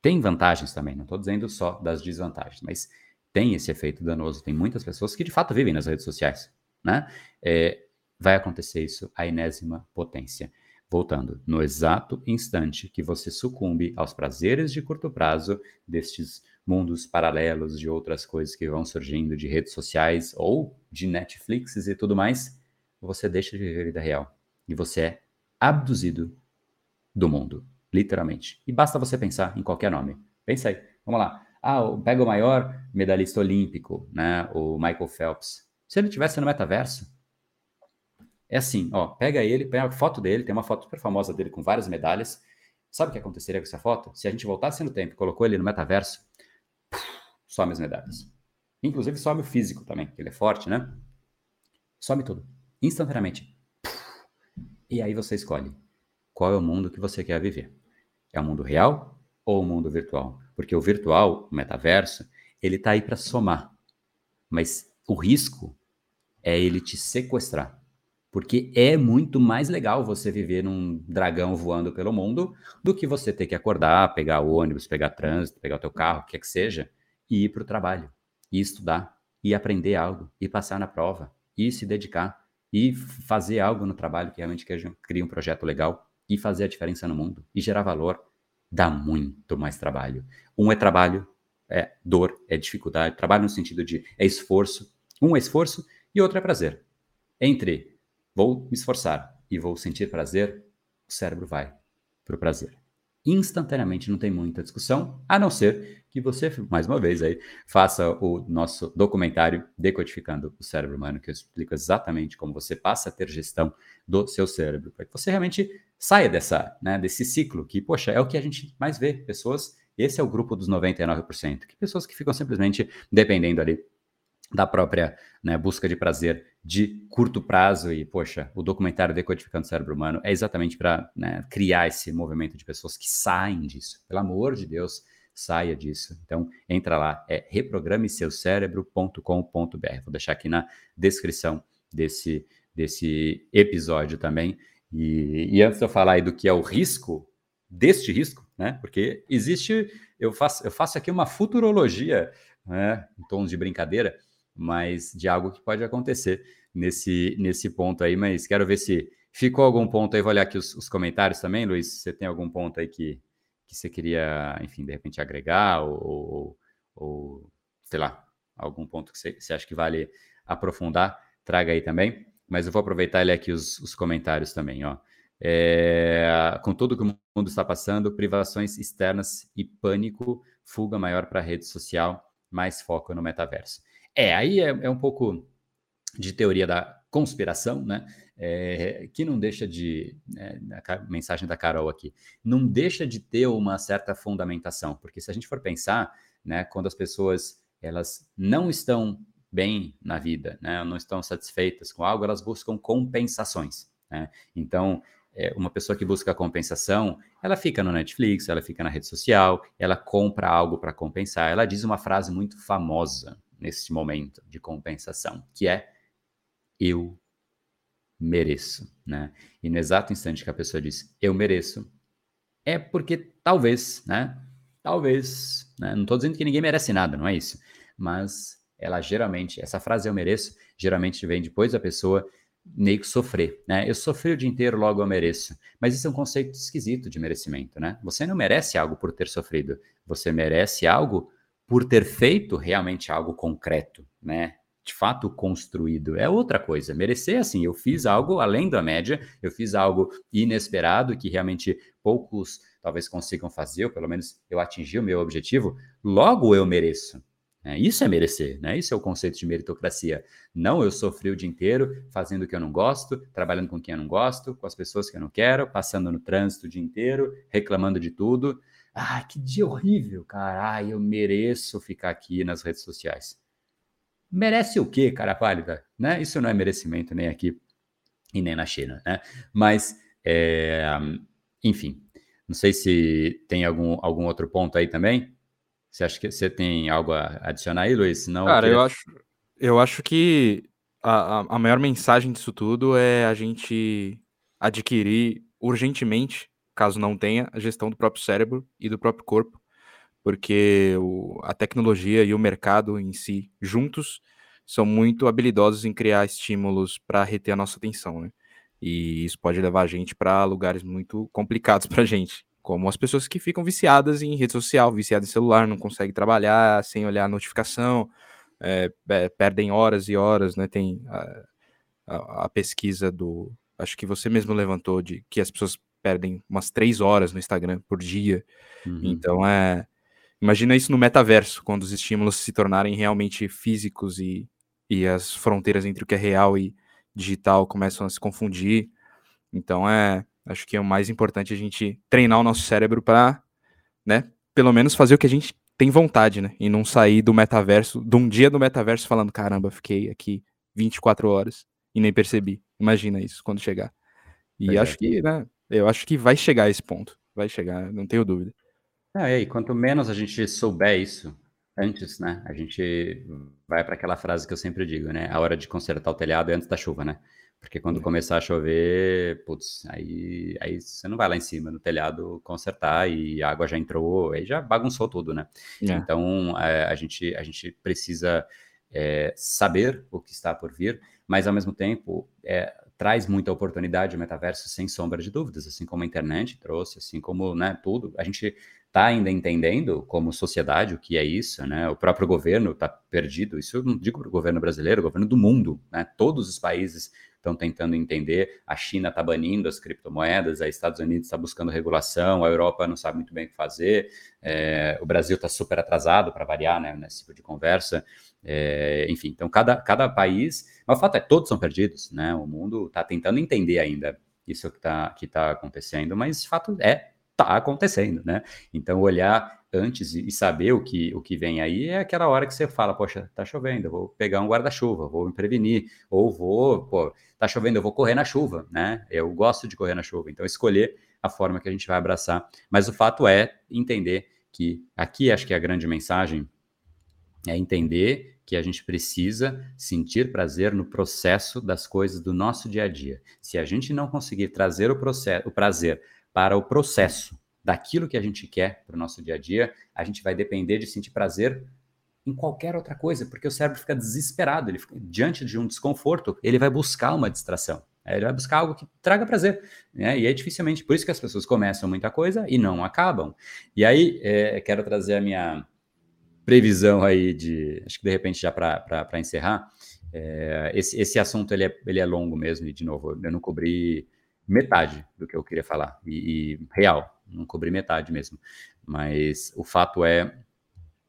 tem vantagens também, não estou dizendo só das desvantagens, mas tem esse efeito danoso. Tem muitas pessoas que de fato vivem nas redes sociais, né? É, vai acontecer isso a enésima potência. Voltando, no exato instante que você sucumbe aos prazeres de curto prazo destes mundos paralelos de outras coisas que vão surgindo de redes sociais ou de Netflix e tudo mais, você deixa de viver a vida real e você é abduzido do mundo, literalmente. E basta você pensar em qualquer nome. Pensa aí, vamos lá. Ah, pega o maior medalhista olímpico, né? O Michael Phelps. Se ele tivesse no metaverso, é assim, ó, pega ele, pega a foto dele, tem uma foto super famosa dele com várias medalhas. Sabe o que aconteceria com essa foto? Se a gente voltasse no tempo e colocou ele no metaverso, some as medalhas. Inclusive some o físico também, que ele é forte, né? Some tudo, instantaneamente. E aí você escolhe qual é o mundo que você quer viver. É o mundo real ou o mundo virtual? Porque o virtual, o metaverso, ele está aí para somar. Mas o risco é ele te sequestrar. Porque é muito mais legal você viver num dragão voando pelo mundo do que você ter que acordar, pegar ônibus, pegar trânsito, pegar o teu carro, o que quer que seja, e ir para o trabalho, e estudar, e aprender algo, e passar na prova, e se dedicar, e fazer algo no trabalho que realmente cria um projeto legal, e fazer a diferença no mundo, e gerar valor dá muito mais trabalho. Um é trabalho, é dor, é dificuldade, trabalho no sentido de é esforço. Um é esforço e outro é prazer. Entre vou me esforçar e vou sentir prazer, o cérebro vai para o prazer. instantaneamente, não tem muita discussão, a não ser que você, mais uma vez, aí, faça o nosso documentário Decodificando o Cérebro Humano, que eu explico exatamente como você passa a ter gestão do seu cérebro, para que você realmente saia dessa, né, desse ciclo, que, poxa, é o que a gente mais vê, pessoas, esse é o grupo dos 99%, que pessoas que ficam simplesmente dependendo ali da própria né, busca de prazer de curto prazo e, poxa, o documentário Decodificando o Cérebro Humano é exatamente para né, criar esse movimento de pessoas que saem disso. Pelo amor de Deus, saia disso. Então, entra lá, é reprogrameseucerebro.com.br. Vou deixar aqui na descrição desse, desse episódio também. E, e, antes de eu falar aí do que é o risco, deste risco, né? Porque existe, eu faço, eu faço aqui uma futurologia, né, em tons de brincadeira, mas de algo que pode acontecer nesse, nesse ponto aí. Mas quero ver se ficou algum ponto aí. Vou olhar aqui os, os comentários também, Luiz. Você tem algum ponto aí que, que você queria, enfim, de repente agregar ou, ou, ou sei lá, algum ponto que você, acha que vale aprofundar, traga aí também. Mas eu vou aproveitar ele aqui os, os comentários também, ó. É, com tudo que o mundo está passando, privações externas e pânico, fuga maior para a rede social, mais foco no metaverso. É, aí é, é um pouco de teoria da conspiração, né? É, que não deixa de, né, a mensagem da Carol aqui, não deixa de ter uma certa fundamentação, porque se a gente for pensar, né, quando as pessoas elas não estão bem na vida, né, não estão satisfeitas com algo, elas buscam compensações. Né? Então, é, uma pessoa que busca compensação, ela fica no Netflix, ela fica na rede social, ela compra algo para compensar. Ela diz uma frase muito famosa nesse momento de compensação, que é eu mereço, né? E no exato instante que a pessoa diz eu mereço, é porque talvez, né? Talvez, né? Não estou dizendo que ninguém merece nada, não é isso. Mas ela geralmente, essa frase eu mereço, geralmente vem depois da pessoa meio que sofrer, né? Eu sofri o dia inteiro, logo eu mereço. Mas isso é um conceito esquisito de merecimento, né? Você não merece algo por ter sofrido, você merece algo por ter feito realmente algo concreto, né? De fato construído. É outra coisa. Merecer, assim, eu fiz algo além da média, eu fiz algo inesperado que realmente poucos talvez consigam fazer, ou pelo menos eu atingi o meu objetivo, logo eu mereço. É, isso é merecer, né? Isso é o conceito de meritocracia. Não eu sofri o dia inteiro fazendo o que eu não gosto, trabalhando com quem eu não gosto, com as pessoas que eu não quero, passando no trânsito o dia inteiro, reclamando de tudo. Ah, que dia horrível, cara. Ah, eu mereço ficar aqui nas redes sociais. Merece o quê, cara pálida? Né? Isso não é merecimento nem aqui e nem na China, né? Mas, é, enfim, não sei se tem algum, algum outro ponto aí também. Você acha que você tem algo a adicionar aí, Luiz? Não, Cara, eu, queria... eu acho, eu acho que a, a maior mensagem disso tudo é a gente adquirir urgentemente, caso não tenha, a gestão do próprio cérebro e do próprio corpo porque o, a tecnologia e o mercado em si, juntos, são muito habilidosos em criar estímulos para reter a nossa atenção, né? E isso pode levar a gente para lugares muito complicados para a gente, como as pessoas que ficam viciadas em rede social, viciadas em celular, não conseguem trabalhar sem olhar a notificação, é, é, perdem horas e horas, né? Tem a, a, a, pesquisa do, acho que você mesmo levantou de que as pessoas perdem umas três horas no Instagram por dia. Uhum. Então é Imagina isso no metaverso, quando os estímulos se tornarem realmente físicos e, e as fronteiras entre o que é real e digital começam a se confundir. Então é, acho que é o mais importante a gente treinar o nosso cérebro para, né, pelo menos fazer o que a gente tem vontade, né, e não sair do metaverso, de um dia do metaverso falando, caramba, fiquei aqui 24 horas e nem percebi. Imagina isso quando chegar. E é. acho que, né, eu acho que vai chegar a esse ponto. Vai chegar, não tenho dúvida. E quanto menos a gente souber isso antes, né? A gente vai para aquela frase que eu sempre digo, né? A hora de consertar o telhado é antes da chuva, né? Porque quando é. começar a chover, putz, aí, aí você não vai lá em cima no telhado consertar e a água já entrou, aí já bagunçou tudo, né? É. Então a, é, a, gente, a gente precisa é, saber o que está por vir, mas ao mesmo tempo é, traz muita oportunidade o metaverso sem sombra de dúvidas, assim como a internet trouxe, assim como né, tudo. A gente está ainda entendendo como sociedade o que é isso, né? O próprio governo está perdido. Isso eu não digo para o governo brasileiro, o governo do mundo, né? Todos os países estão tentando entender. A China está banindo as criptomoedas, a Estados Unidos está buscando regulação, a Europa não sabe muito bem o que fazer, é, o Brasil está super atrasado para variar né, nesse tipo de conversa. É, enfim, então cada, cada país, mas o fato é todos são perdidos, né? O mundo está tentando entender ainda isso que está que tá acontecendo, mas o fato é está acontecendo, né? Então olhar antes e saber o que, o que vem aí é aquela hora que você fala, poxa, tá chovendo, vou pegar um guarda-chuva, vou me prevenir, ou vou, pô, tá chovendo, eu vou correr na chuva, né? Eu gosto de correr na chuva, então escolher a forma que a gente vai abraçar. Mas o fato é entender que aqui acho que a grande mensagem é entender que a gente precisa sentir prazer no processo das coisas do nosso dia a dia. Se a gente não conseguir trazer o, processo, o prazer para o processo daquilo que a gente quer para o nosso dia a dia, a gente vai depender de sentir prazer em qualquer outra coisa, porque o cérebro fica desesperado, ele fica, diante de um desconforto, ele vai buscar uma distração. Ele vai buscar algo que traga prazer, né? E é dificilmente por isso que as pessoas começam muita coisa e não acabam. E aí, é, quero trazer a minha previsão aí de, acho que de repente já para encerrar, é, esse, esse assunto ele é, ele é longo mesmo e de novo eu não cobri metade do que eu queria falar e, e real, não cobri metade mesmo, mas o fato é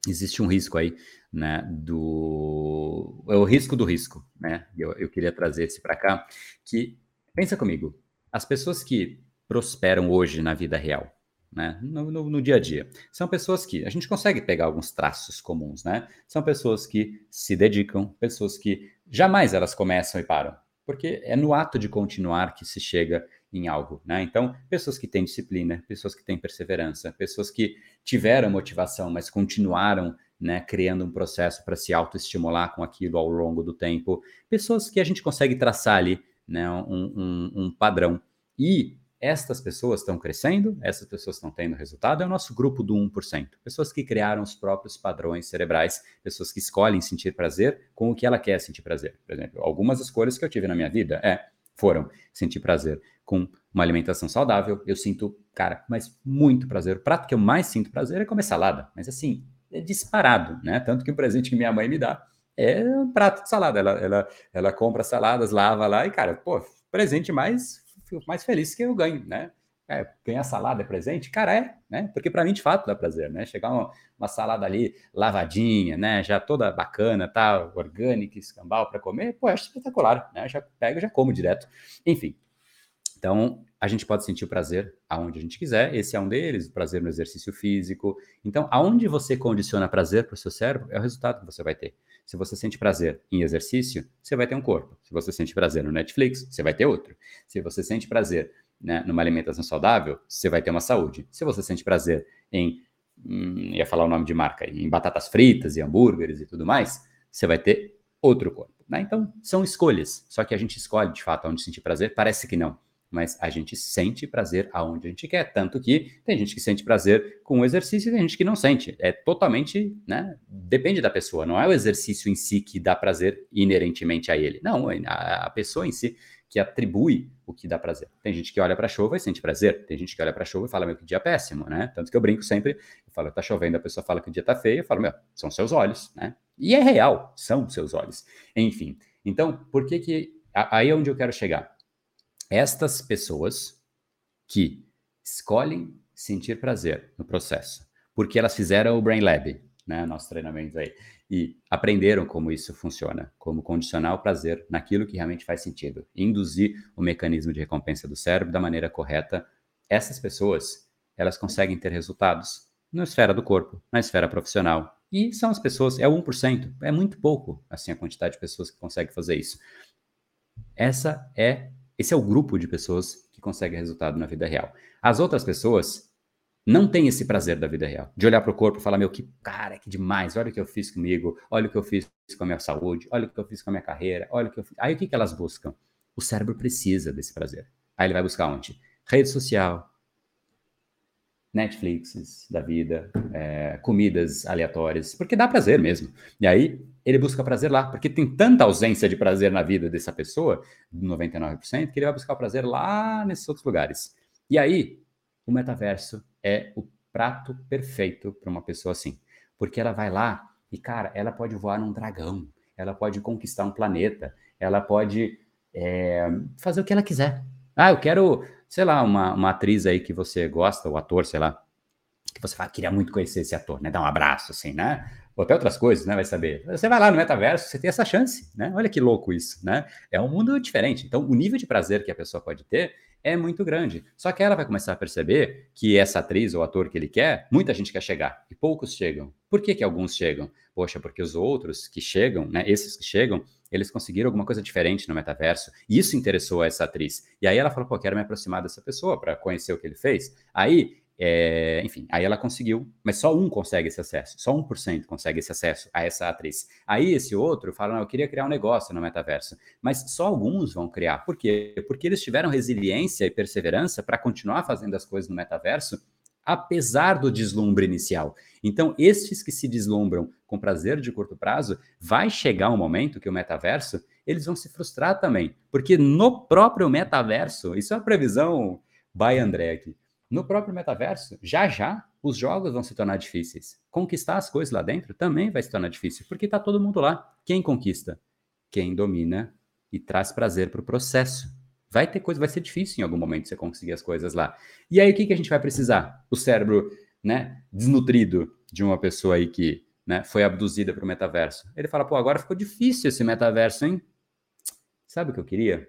existe um risco aí, né, do é o risco do risco, né? Eu, eu queria trazer esse para cá que pensa comigo, as pessoas que prosperam hoje na vida real, né? No, no, no, dia a dia. São pessoas que a gente consegue pegar alguns traços comuns, né? São pessoas que se dedicam, pessoas que jamais elas começam e param, porque é no ato de continuar que se chega em algo, né? Então, pessoas que têm disciplina, pessoas que têm perseverança, pessoas que tiveram motivação, mas continuaram, né, criando um processo para se autoestimular com aquilo ao longo do tempo, pessoas que a gente consegue traçar ali, né, um, um, um padrão. E estas pessoas estão crescendo, essas pessoas estão tendo resultado, é o nosso grupo do 1%. Pessoas que criaram os próprios padrões cerebrais, pessoas que escolhem sentir prazer com o que ela quer sentir prazer. Por exemplo, algumas escolhas que eu tive na minha vida é, foram sentir prazer com uma alimentação saudável. Eu sinto, cara, mas muito prazer. O prato que eu mais sinto prazer é comer salada, mas assim, é disparado, né? Tanto que o presente que minha mãe me dá é um prato de salada. Ela, ela, ela compra saladas, lava lá e, cara, pô, presente mais fico mais feliz que eu ganho, né? É, ganhar salada é presente? Cara, é, né? Porque para mim, de fato, dá prazer, né? Chegar uma, uma, salada ali lavadinha, né? Já toda bacana, tá? Orgânica, escambau para comer, pô, acho espetacular, né? Já pego, já como direto. Enfim. Então, a gente pode sentir o prazer aonde a gente quiser. Esse é um deles, o prazer no exercício físico. Então, aonde você condiciona prazer para o seu cérebro, é o resultado que você vai ter. Se você sente prazer em exercício, você vai ter um corpo. Se você sente prazer no Netflix, você vai ter outro. Se você sente prazer né, numa alimentação saudável, você vai ter uma saúde. Se você sente prazer em, hum, ia falar o nome de marca, em batatas fritas e hambúrgueres e tudo mais, você vai ter outro corpo. Né? Então, são escolhas. Só que a gente escolhe, de fato, onde sentir prazer. Parece que não mas a gente sente prazer aonde a gente quer. Tanto que tem gente que sente prazer com o exercício e tem gente que não sente. É totalmente, né? Depende da pessoa. Não é o exercício em si que dá prazer inerentemente a ele. Não, é a, pessoa em si que atribui o que dá prazer. Tem gente que olha para a chuva e sente prazer. Tem gente que olha para a chuva e fala, meu, que dia péssimo, né? Tanto que eu brinco sempre, eu falo, tá chovendo, a pessoa fala que o dia tá feio, eu falo, meu, são seus olhos, né? E é real, são seus olhos. Enfim, então, por que que... Aí é onde eu quero chegar estas pessoas que escolhem sentir prazer no processo, porque elas fizeram o Brain Lab, né, nosso treinamento aí, e aprenderam como isso funciona, como condicionar o prazer naquilo que realmente faz sentido, induzir o mecanismo de recompensa do cérebro da maneira correta. Essas pessoas, elas conseguem ter resultados na esfera do corpo, na esfera profissional. E são as pessoas, é 1%, é muito pouco, assim, a quantidade de pessoas que conseguem fazer isso. Essa é esse é o grupo de pessoas que consegue resultado na vida real. As outras pessoas não têm esse prazer da vida real, de olhar para o corpo e falar: meu, que cara, que demais, olha o que eu fiz comigo, olha o que eu fiz com a minha saúde, olha o que eu fiz com a minha carreira, olha o que eu fiz. Aí o que, que elas buscam? O cérebro precisa desse prazer. Aí ele vai buscar onde? Rede social, Netflix da vida, é, comidas aleatórias, porque dá prazer mesmo. E aí ele busca prazer lá, porque tem tanta ausência de prazer na vida dessa pessoa, 99%, que ele vai buscar prazer lá nesses outros lugares. E aí o metaverso é o prato perfeito para uma pessoa assim, porque ela vai lá e, cara, ela pode voar num dragão, ela pode conquistar um planeta, ela pode é, fazer o que ela quiser. Ah, eu quero, sei lá, uma, uma atriz aí que você gosta, o ator, sei lá, que você fala, queria muito conhecer esse ator, né? Dar um abraço, assim, né? Ou até outras coisas, né? Vai saber. Você vai lá no metaverso, você tem essa chance, né? Olha que louco isso, né? É um mundo diferente. Então, o nível de prazer que a pessoa pode ter é muito grande. Só que ela vai começar a perceber que essa atriz ou ator que ele quer, muita gente quer chegar e poucos chegam. Por que, que alguns chegam? Poxa, porque os outros que chegam, né, esses que chegam, eles conseguiram alguma coisa diferente no metaverso. E isso interessou a essa atriz. E aí ela falou, pô, quero me aproximar dessa pessoa para conhecer o que ele fez. Aí é, enfim, aí ela conseguiu, mas só um consegue esse acesso, só 1% consegue esse acesso a essa atriz. Aí esse outro fala, não, eu queria criar um negócio no metaverso, mas só alguns vão criar. Por quê? Porque eles tiveram resiliência e perseverança para continuar fazendo as coisas no metaverso, apesar do deslumbre inicial. Então, estes que se deslumbram com prazer de curto prazo, vai chegar um momento que o metaverso, eles vão se frustrar também, porque no próprio metaverso, isso é uma previsão by André aqui, no próprio metaverso, já já, os jogos vão se tornar difíceis. Conquistar as coisas lá dentro também vai se tornar difícil, porque está todo mundo lá. Quem conquista? Quem domina e traz prazer para o processo. Vai ter coisa, vai ser difícil em algum momento você conseguir as coisas lá. E aí o que, que a gente vai precisar? O cérebro, né, desnutrido de uma pessoa aí que, né, foi abduzida para o metaverso. Ele fala, pô, agora ficou difícil esse metaverso, hein? Sabe o que eu queria?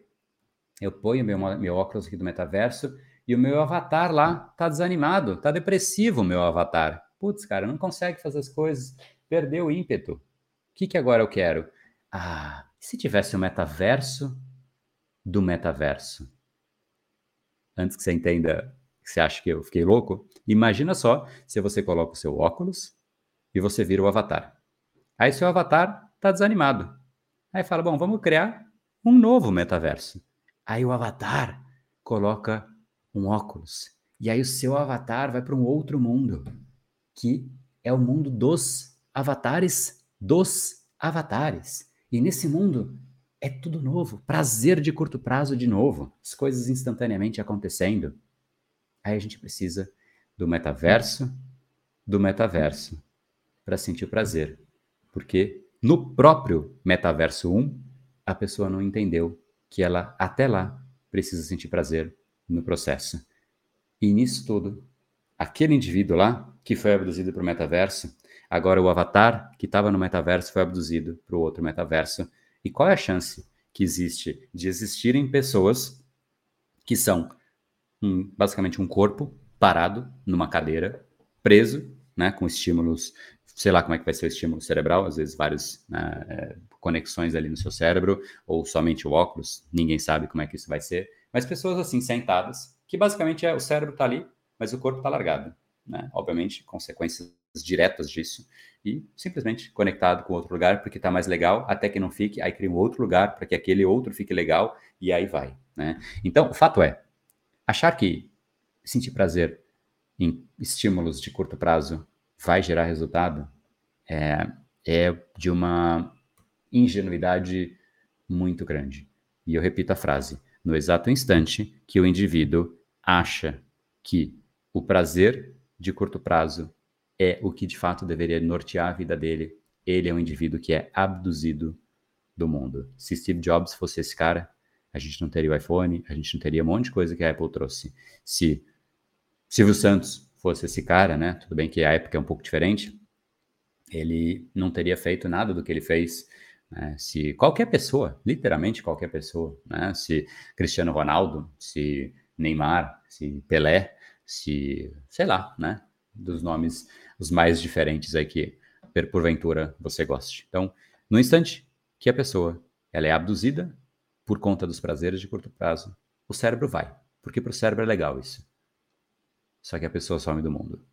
Eu ponho meu, meu óculos aqui do metaverso e o meu avatar lá tá desanimado, tá depressivo o meu avatar. Putz, cara, não consegue fazer as coisas, perdeu o ímpeto. O que, que agora eu quero? Ah, se tivesse o um metaverso do metaverso? Antes que você entenda que você acha que eu fiquei louco, imagina só se você coloca o seu óculos e você vira o avatar. Aí seu avatar tá desanimado. Aí fala, bom, vamos criar um novo metaverso. Aí o avatar coloca um óculos. E aí o seu avatar vai para um outro mundo, que é o mundo dos avatares dos avatares. E nesse mundo é tudo novo, prazer de curto prazo de novo, as coisas instantaneamente acontecendo. Aí a gente precisa do metaverso, do metaverso, para sentir o prazer. Porque no próprio metaverso 1, a pessoa não entendeu que ela até lá precisa sentir prazer no processo. E nisso tudo, aquele indivíduo lá, que foi abduzido para o metaverso, agora o avatar que estava no metaverso foi abduzido para o outro metaverso. E qual é a chance que existe de existirem pessoas que são um, basicamente um corpo parado numa cadeira, preso, né, com estímulos, sei lá como é que vai ser o estímulo cerebral, às vezes várias né, é, conexões ali no seu cérebro, ou somente o óculos, ninguém sabe como é que isso vai ser mas pessoas assim, sentadas, que basicamente é o cérebro está ali, mas o corpo está largado. Né? Obviamente, consequências diretas disso. E simplesmente conectado com outro lugar, porque está mais legal, até que não fique, aí cria um outro lugar para que aquele outro fique legal, e aí vai. Né? Então, o fato é, achar que sentir prazer em estímulos de curto prazo vai gerar resultado é, é de uma ingenuidade muito grande. E eu repito a frase: no exato instante que o indivíduo acha que o prazer de curto prazo é o que de fato deveria nortear a vida dele, ele é um indivíduo que é abduzido do mundo. Se Steve Jobs fosse esse cara, a gente não teria o iPhone, a gente não teria um monte de coisa que a Apple trouxe. Se Silvio Santos fosse esse cara, né? Tudo bem que a época é um pouco diferente, ele não teria feito nada do que ele fez né? Se qualquer pessoa, literalmente qualquer pessoa, né? se Cristiano Ronaldo, se Neymar, se Pelé, se sei lá, né? dos nomes os mais diferentes aí que porventura você goste. Então, no instante que a pessoa ela é abduzida por conta dos prazeres de curto prazo, o cérebro vai, porque para o cérebro é legal isso. Só que a pessoa some do mundo.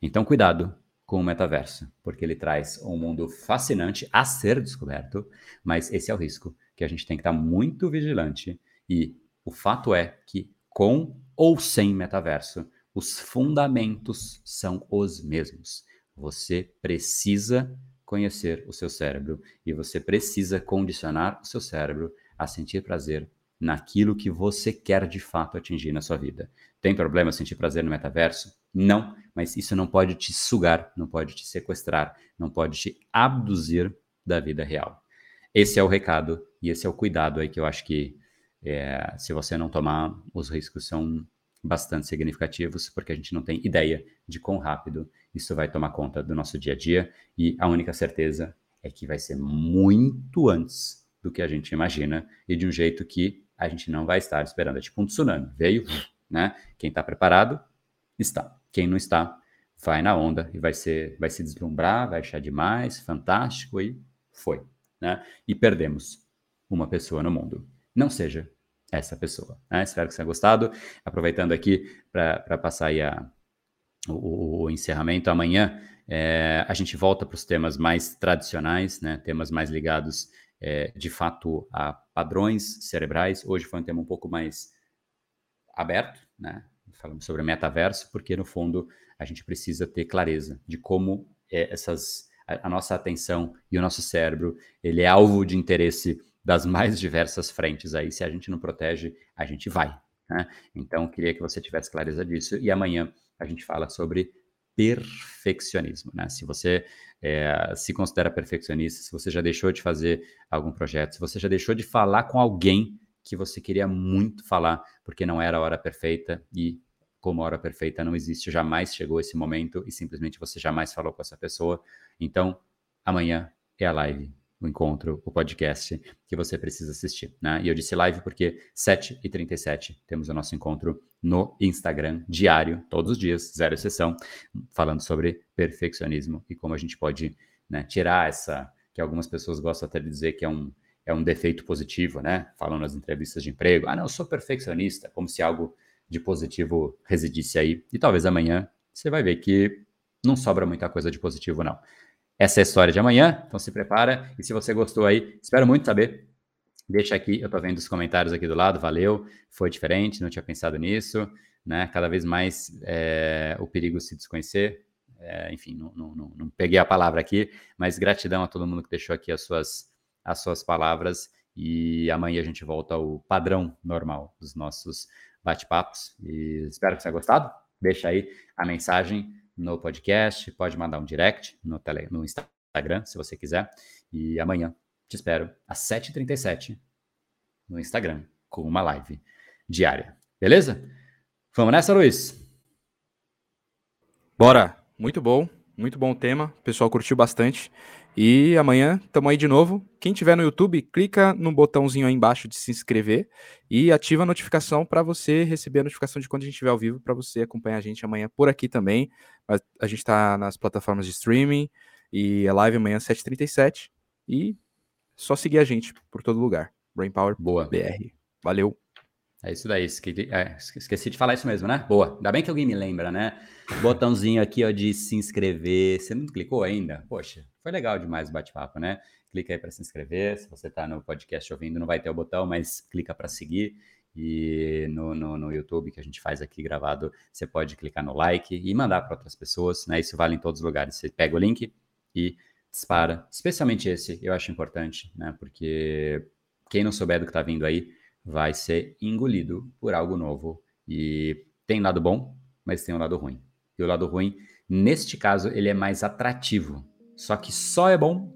Então, cuidado com o metaverso, porque ele traz um mundo fascinante a ser descoberto, mas esse é o risco que a gente tem que estar muito vigilante. E o fato é que, com ou sem metaverso, os fundamentos são os mesmos. Você precisa conhecer o seu cérebro e você precisa condicionar o seu cérebro a sentir prazer naquilo que você quer de fato atingir na sua vida. Tem problema sentir prazer no metaverso? Não, mas isso não pode te sugar, não pode te sequestrar, não pode te abduzir da vida real. Esse é o recado e esse é o cuidado aí que eu acho que é, se você não tomar, os riscos são bastante significativos, porque a gente não tem ideia de quão rápido isso vai tomar conta do nosso dia a dia, e a única certeza é que vai ser muito antes do que a gente imagina e de um jeito que a gente não vai estar esperando. É tipo um tsunami. Veio, né? Quem está preparado, está. Quem não está, vai na onda e vai, ser, vai se deslumbrar, vai achar demais, fantástico e foi. Né? E perdemos uma pessoa no mundo. Não seja essa pessoa. Né? Espero que você tenha gostado. Aproveitando aqui para passar aí a, o, o encerramento, amanhã é, a gente volta para os temas mais tradicionais, né? temas mais ligados é, de fato a padrões cerebrais. Hoje foi um tema um pouco mais aberto, né? Falamos sobre metaverso, porque no fundo a gente precisa ter clareza de como é, essas a, a nossa atenção e o nosso cérebro ele é alvo de interesse das mais diversas frentes aí. Se a gente não protege, a gente vai. Né? Então, queria que você tivesse clareza disso. E amanhã a gente fala sobre perfeccionismo. Né? Se você é, se considera perfeccionista, se você já deixou de fazer algum projeto, se você já deixou de falar com alguém que você queria muito falar, porque não era a hora perfeita e como a hora perfeita não existe, jamais chegou esse momento e simplesmente você jamais falou com essa pessoa. Então, amanhã é a live o encontro, o podcast que você precisa assistir. Né? E eu disse live porque 7h37 temos o nosso encontro no Instagram diário, todos os dias, zero exceção, falando sobre perfeccionismo e como a gente pode né, tirar essa, que algumas pessoas gostam até de dizer que é um, é um defeito positivo, né? Falam nas entrevistas de emprego, ah, não, eu sou perfeccionista, como se algo de positivo residisse aí. E talvez amanhã você vai ver que não sobra muita coisa de positivo, não. Essa é a história de amanhã, então se prepara. E se você gostou aí, espero muito saber. Deixa aqui, eu tô vendo os comentários aqui do lado, valeu, foi diferente, não tinha pensado nisso, né? Cada vez mais é, o perigo se desconhecer. É, enfim, não, não, não, não, peguei a palavra aqui, mas gratidão a todo mundo que deixou aqui as suas, as suas palavras. E amanhã a gente volta ao padrão normal dos nossos bate-papos. E espero que você tenha gostado. Deixa aí a mensagem no podcast, pode mandar um direct no, tele, no Instagram, se você quiser. E amanhã te espero às 7h37 no Instagram, com uma live diária. Beleza? Vamos nessa, Luiz? Bora! Muito bom, muito bom tema. O pessoal curtiu bastante. E amanhã estamos aí de novo. Quem tiver no YouTube, clica no botãozinho aí embaixo de se inscrever e ativa a notificação para você receber a notificação de quando a gente estiver ao vivo, para você acompanhar a gente amanhã por aqui também. A gente está nas plataformas de streaming e é live amanhã às 7h37. E só seguir a gente por todo lugar. Brain Power Boa. BR. Valeu. É isso daí, esqueci, é, esqueci de falar isso mesmo, né? Boa. Ainda bem que alguém me lembra, né? Botãozinho aqui, ó, de se inscrever. Você não clicou ainda? Poxa, foi legal demais o bate-papo, né? Clica aí para se inscrever. Se você está no podcast ouvindo, não vai ter o botão, mas clica para seguir. E no, no, no, YouTube que a gente faz aqui gravado, você pode clicar no like e mandar para outras pessoas, né? Isso vale em todos os lugares. Você pega o link e dispara. Especialmente esse, eu acho importante, né? Porque quem não souber do que está vindo aí vai ser engolido por algo novo. E tem lado bom, mas tem um lado ruim. E o lado ruim, neste caso, ele é mais atrativo. Só que só é bom,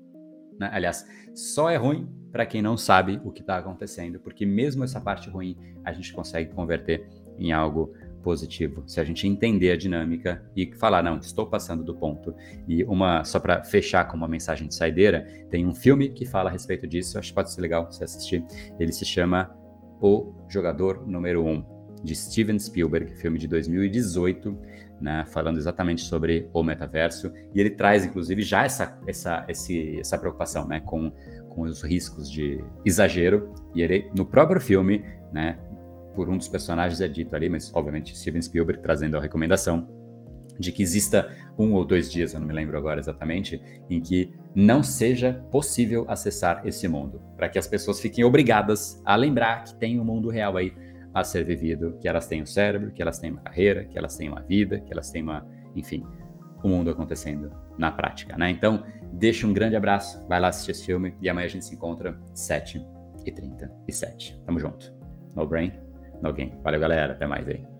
né? aliás, só é ruim para quem não sabe o que está acontecendo, porque mesmo essa parte ruim a gente consegue converter em algo positivo. Se a gente entender a dinâmica e falar, não, estou passando do ponto. E uma, só para fechar com uma mensagem de saideira, tem um filme que fala a respeito disso, acho que pode ser legal você assistir. Ele se chama o Jogador Número 1, de Steven Spielberg, filme de 2018, né, falando exatamente sobre o metaverso. E ele traz, inclusive, já essa, essa, esse, essa preocupação né, com, com os riscos de exagero. E ele, no próprio filme, né, por um dos personagens é dito ali, mas obviamente Steven Spielberg trazendo a recomendação de que exista um ou dois dias, eu não me lembro agora exatamente, em que não seja possível acessar esse mundo, para que as pessoas fiquem obrigadas a lembrar que tem um mundo real aí a ser vivido, que elas têm um cérebro, que elas têm uma carreira, que elas têm uma vida, que elas têm uma, enfim, o mundo acontecendo na prática, né? Então, deixa um grande abraço, vai lá assistir esse filme e amanhã a gente se encontra 7 e 37. Tamo junto. No brain, no game. Valeu, galera. Até mais aí.